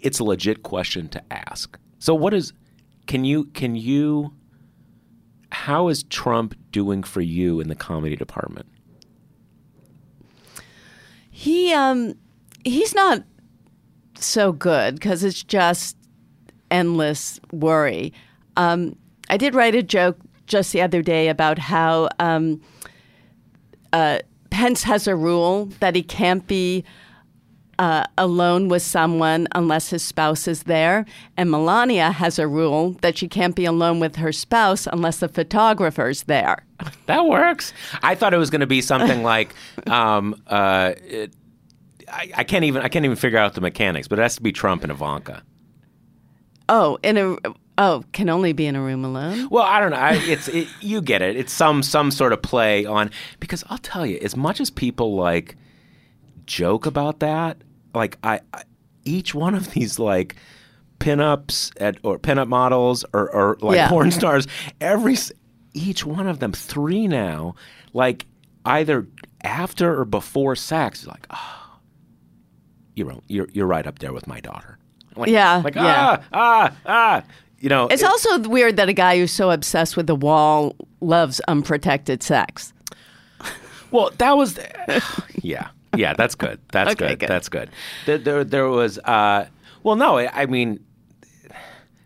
it's a legit question to ask. So what is? Can you can you? How is Trump doing for you in the comedy department? he um he's not so good because it's just endless worry um i did write a joke just the other day about how um uh pence has a rule that he can't be uh, alone with someone unless his spouse is there. And Melania has a rule that she can't be alone with her spouse unless the photographer's there. That works. I thought it was going to be something like, um, uh, it, I, I can't even I can't even figure out the mechanics, but it has to be Trump and Ivanka. Oh, in a oh, can only be in a room alone. Well, I don't know. I, it's it, you get it. It's some some sort of play on because I'll tell you, as much as people like joke about that, like I, I each one of these like pinups at or pinup models or, or like Yeah. porn stars, every each one of them, three now, like either after or before sex, like, oh, you're you're you're right up there with my daughter. Like, Yeah, like yeah. ah ah ah. You know, It's it- also weird that a guy who's so obsessed with the wall loves unprotected sex. Well, that was, yeah, yeah. That's good. That's Okay, good. good. That's good. There, there, there was. Uh, well, no, I, I mean,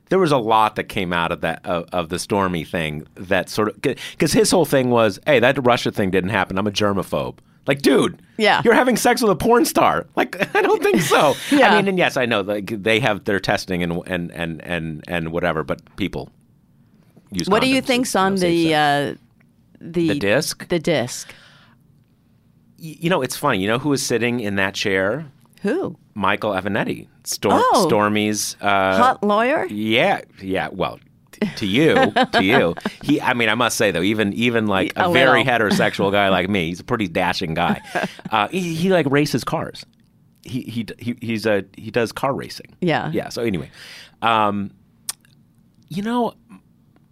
there was a lot that came out of that of, of the Stormy thing. That sort of because his whole thing was, hey, that Russia thing didn't happen. I'm a germaphobe. Like, dude, Yeah. you're having sex with a porn star. Like, I don't think so. Yeah. I mean, and yes, I know like they have their testing and and and and and whatever, but people use. What do you think's on the uh, the the disc? The disc. Y- you know, it's funny. You know who was sitting in that chair? Who? Michael Avenatti, Storm, Oh. Stormy's uh, Hot lawyer. Yeah, yeah. Well, to you, to you. He. I mean, I must say though, even even like a, A very heterosexual guy like me, he's a pretty dashing guy. Uh, he, he like races cars. He he he he's a he does car racing. Yeah. Yeah. So anyway, um, you know,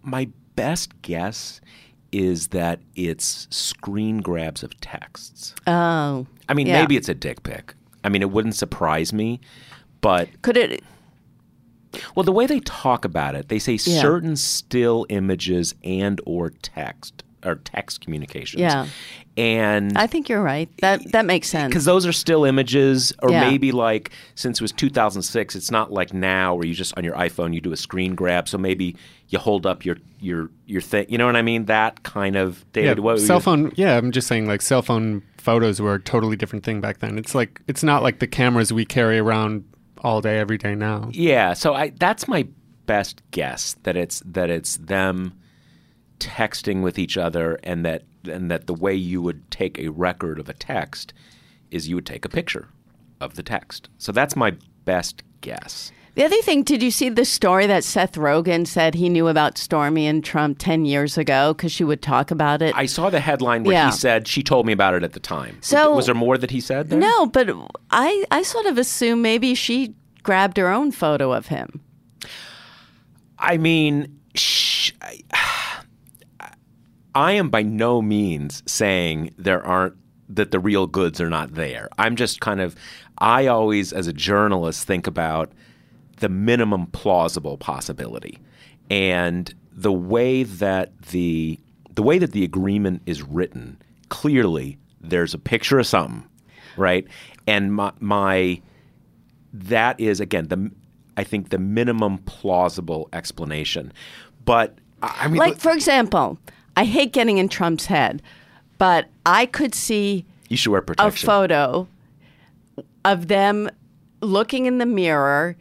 my best guess is that it's screen grabs of texts. Oh. I mean, yeah. maybe it's a dick pic. I mean, it wouldn't surprise me, but Could it? Well, the way they talk about it, they say Yeah. certain still images and or text or text communications. Yeah. and I think you're right. That that makes sense. because those are still images, or Yeah. maybe like since it was 2006, it's not like now where you just on your iPhone you do a screen grab. So maybe you hold up your your your thing. You know what I mean? That kind of Yeah, what were cell you- phone. Yeah, I'm just saying, like cell phone photos were a totally different thing back then. It's like it's not like the cameras we carry around all day, every day now. Yeah, so I that's my best guess that it's that it's them texting with each other and that and that the way you would take a record of a text is you would take a picture of the text. So that's my best guess. The other thing, did you see the story that Seth Rogen said he knew about Stormy and Trump 10 years ago because she would talk about it? I saw the headline where Yeah. he said she told me about it at the time. So- was there more that he said there? no, but I, I sort of assume maybe she grabbed her own photo of him. I mean, sh- I, I am by no means saying there aren't that the real goods are not there. I'm just kind of I always as a journalist think about the minimum plausible possibility. And the way that the the way that the agreement is written, clearly there's a picture of something, right? And my, my that is again the I think the minimum plausible explanation. But I I mean, Like, for example, I hate getting in Trump's head, but I could see you should wear protection. a photo of them looking in the mirror.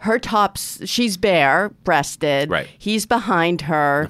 Her tops, she's bare breasted. Right. He's behind her.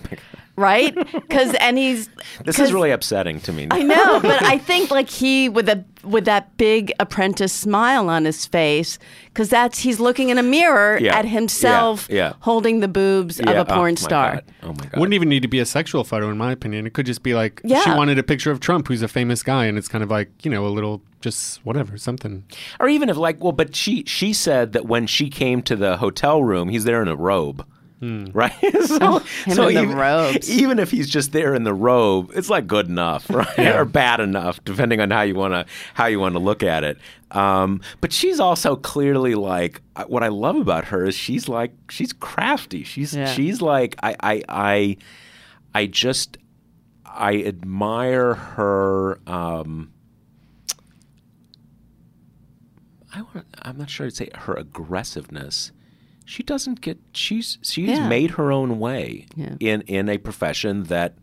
Right? Because, and he's. this is really upsetting to me. I know, but I think like he with a with that big apprentice smile on his face, because that's he's looking in a mirror Yeah, at himself, yeah, yeah. holding the boobs Yeah, of a oh porn my star. God. Oh my god. Wouldn't even need to be a sexual photo, in my opinion. It could just be like she wanted a picture of Trump, who's a famous guy, and it's kind of like you know a little just whatever something. or even if like well but she she said that when she came to the hotel room he's there in a robe right so, Him so in the even, robes. even if he's just there in the robe it's like good enough right or bad enough depending on how you want to how you want to look at it um, but she's also clearly like uh, what i love about her is she's like she's crafty she's Yeah. she's like i i i, I just i admire her um, I want I'm not sure I'd say her aggressiveness. She doesn't get she's she's Yeah. made her own way Yeah. in in a profession that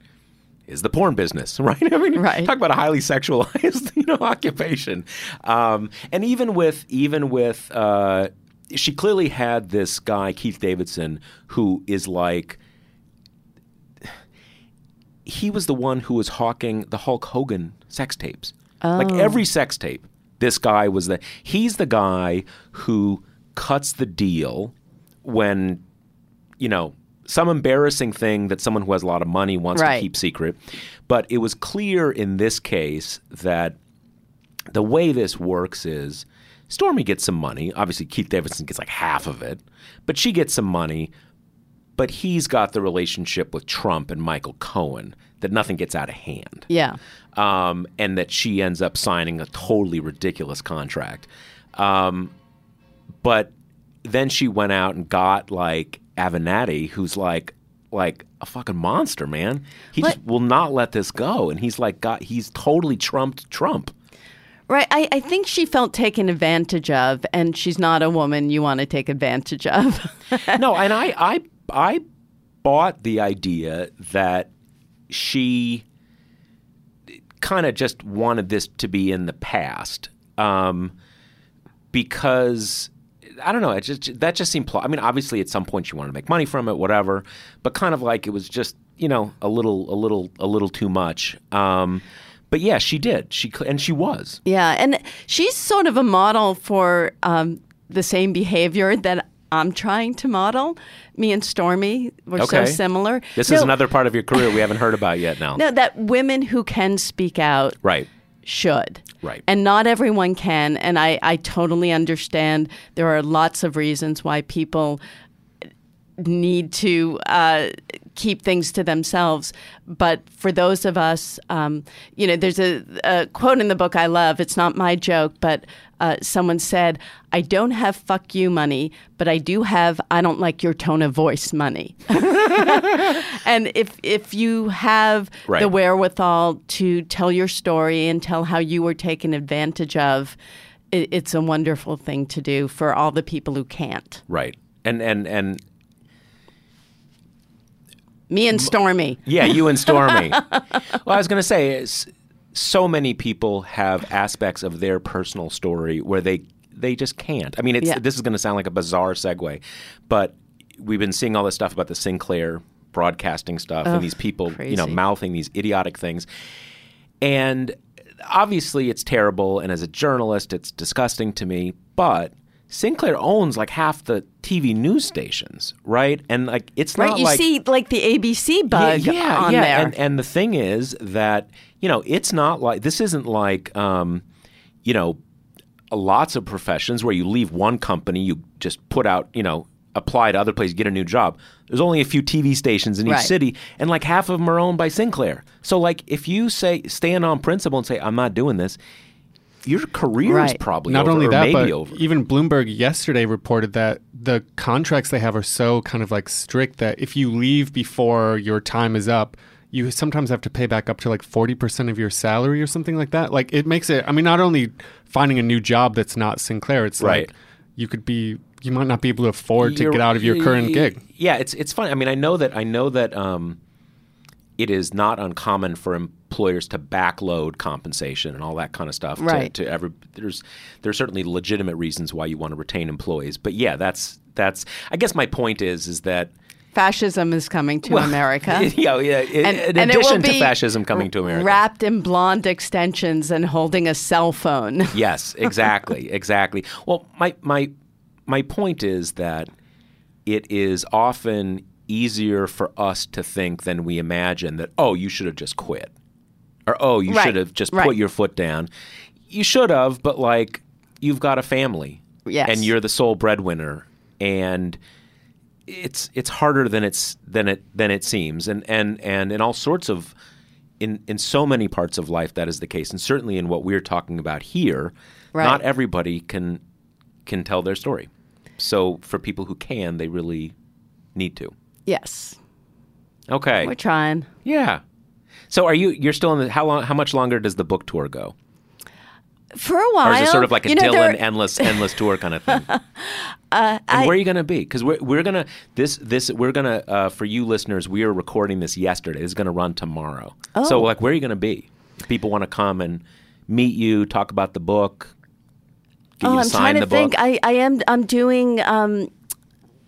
is the porn business, right? I mean, Right. talk about a highly sexualized, you know, occupation. Um, and even with even with uh, she clearly had this guy Keith Davidson who is like he was the one who was hawking the Hulk Hogan sex tapes. Like every sex tape, this guy was the he's the guy who cuts the deal when you know some embarrassing thing that someone who has a lot of money wants Right. to keep secret. But it was clear in this case that the way this works is Stormy gets some money. Obviously, Keith Davidson gets like half of it, but she gets some money. But he's got the relationship with Trump and Michael Cohen that nothing gets out of hand Yeah. um, and that she ends up signing a totally ridiculous contract. Um, but then she went out and got like Avenatti, who's like like a fucking monster, man. He just will not let this go, and he's like got he's totally trumped Trump. Right. I, I think she felt taken advantage of, and she's not a woman you want to take advantage of. no, and I, I, I bought the idea that she kind of just wanted this to be in the past um, because I don't know. It just that just seemed. Pl- I mean, obviously, at some point she wanted to make money from it, whatever. But kind of like it was just you know a little, a little, a little too much. Um, but yeah, she did. She and she was. yeah. And she's sort of a model for um, the same behavior that I'm trying to model. Me and Stormy were so similar. This No, is another part of your career we haven't heard about yet. Now, No, that women who can speak out right? Should. Right. And not everyone can. And I, I totally understand there are lots of reasons why people need to uh, keep things to themselves. But for those of us, um, you know, there's a, a quote in the book I love. It's not my joke, but uh, someone said, I don't have fuck you money, but I do have I don't like your tone of voice money. and if if you have Right. the wherewithal to tell your story and tell how you were taken advantage of, it, it's a wonderful thing to do for all the people who can't. Right. And and and Me and Stormy. yeah, you and Stormy. well, I was going to say is so many people have aspects of their personal story where they they just can't. I mean, it's Yeah. this is going to sound like a bizarre segue, but we've been seeing all this stuff about the Sinclair broadcasting stuff and these people, you know, mouthing these idiotic things. And obviously it's terrible and as a journalist it's disgusting to me, but Sinclair owns like half the TV news stations, right? And like it's Right? not You like see like the ABC bug on there. and and the thing is that you know it's not like this isn't like um, you know lots of professions where you leave one company, you just put out you know apply to other places, get a new job. There's only a few TV stations in each Right. city, and like half of them are owned by Sinclair. So like if you say stand on principle and say I'm not doing this, your career is probably Not over, only or that, maybe but over. even Bloomberg yesterday reported that the contracts they have are so kind of like strict that if you leave before your time is up, you sometimes have to pay back up to like 40% of your salary or something like that. Like it makes it, I mean, not only finding a new job that's not Sinclair, it's Right. like you could be, you might not be able to afford to You're- get out of your current y- gig. Yeah, it's it's funny. I mean, I know that I know that um, it is not uncommon for employers to backload compensation and all that kind of stuff. Right. To, to every there's there's certainly legitimate reasons why you want to retain employees, but yeah, that's that's. I guess my point is is that. Fascism is coming to America. Yeah, yeah. In, And, in and it will addition to be fascism coming to America, Wrapped in blonde extensions and holding a cell phone. Yes, exactly, exactly. Well, my my my point is that it is often easier for us to think than we imagine that oh, you should have just quit. Or oh, you Right, should have just right. put your foot down. You should have, but like you've got a family. Yes. And you're the sole breadwinner and it's it's harder than it's than it than it seems and and and in all sorts of in in so many parts of life that is the case and certainly in what we're talking about here Right. not everybody can can tell their story so for people who can they really need to Yes, okay we're trying. yeah so are you you're still in the how long how much longer does the book tour go For a while. or is it sort of like a you know, Dylan there- endless endless tour kind of thing? and where are you going to be? Because we're we're gonna this this we're gonna uh, for you listeners, we are recording this yesterday. It's going to run tomorrow. Oh. So like, where are you going to be? If people want to come and meet you, talk about the book, Oh, I'm sign trying to think. book. I, I am. I'm doing um,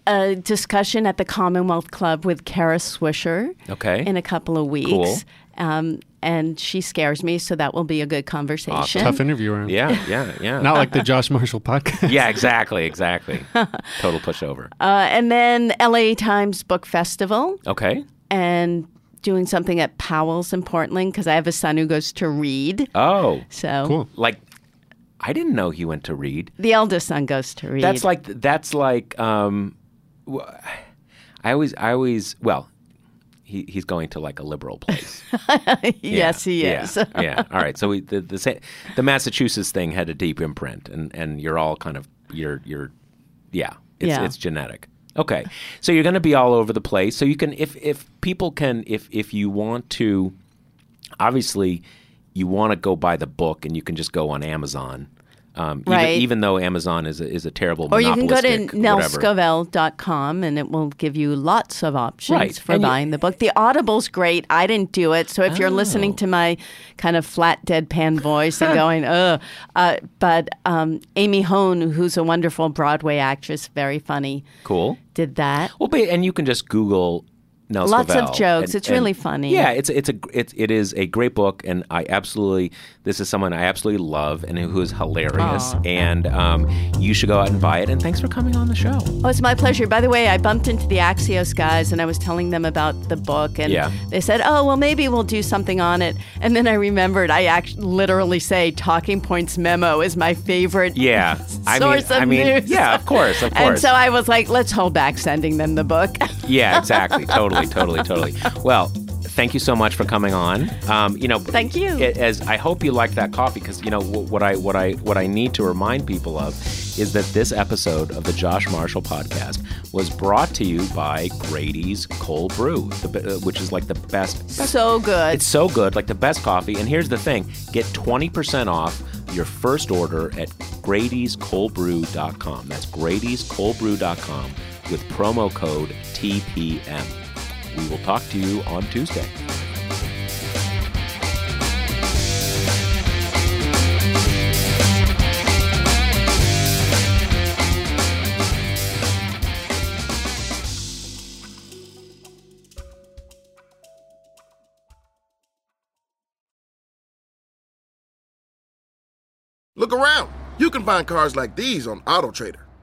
a discussion at the Commonwealth Club with Kara Swisher. Okay. In a couple of weeks. Cool. Um, and she scares me, so that will be a good conversation. Tough interview around. yeah, yeah, yeah. Not like the Josh Marshall podcast. yeah, exactly, exactly. Total pushover. Uh, and then LA Times Book Festival, Okay. and doing something at Powell's in Portland because I have a son who goes to Reed. Oh, So Cool. like I didn't know he went to Reed. the eldest son goes to Reed. That's like that's like um, w- I always I always well, he he's going to like a liberal place. yes, he is. yeah. yeah. All right. So we, the the the Massachusetts thing had a deep imprint, and and you're all kind of you're you're yeah. It's Yeah. it's genetic. Okay. So you're going to be all over the place. So you can if if people can if if you want to, obviously, you want to go buy the book, and you can just go on Amazon. Um, Right. even, even though Amazon is a, is a terrible Or you can go to nellscovell.com and it will give you lots of options Right. for And you- buying the book. The Audible's great. I didn't do it. So if you're listening Oh. to my kind of flat deadpan voice and going, ugh, uh, but um, Amy Hone, who's a wonderful Broadway actress, very funny, Cool. did that. Well, but, and you can just Google Lots of jokes. and- It's really funny. Yeah, it's it's a it, it is a great book, and I absolutely this is someone I absolutely love and who is hilarious, and um, you should go out and buy it. And thanks for coming on the show. Oh, it's my pleasure. By the way, I bumped into the Axios guys and I was telling them about the book, and Yeah. they said, "Oh, well, maybe we'll do something on it." And then I remembered I actually literally say Talking Points memo is my favorite Yeah, I mean, source of I mean, news. yeah, of course, of course. And so I was like, "Let's hold back sending them the book." Yeah, exactly. totally, totally, totally. Well, thank you so much for coming on. Um, you know, Thank you. As I hope you like that coffee, because you know what I what I what I need to remind people of is that this episode of the Josh Marshall podcast was brought to you by Grady's Cold Brew, the, uh, which is like the best So good. It's so good, like the best coffee. And here's the thing get 20% off your first order at Grady'sColdBrew.com. That's Grady'sColdBrew.com with promo code TPM. We will talk to you on Tuesday. Look around. You can find cars like these on AutoTrader.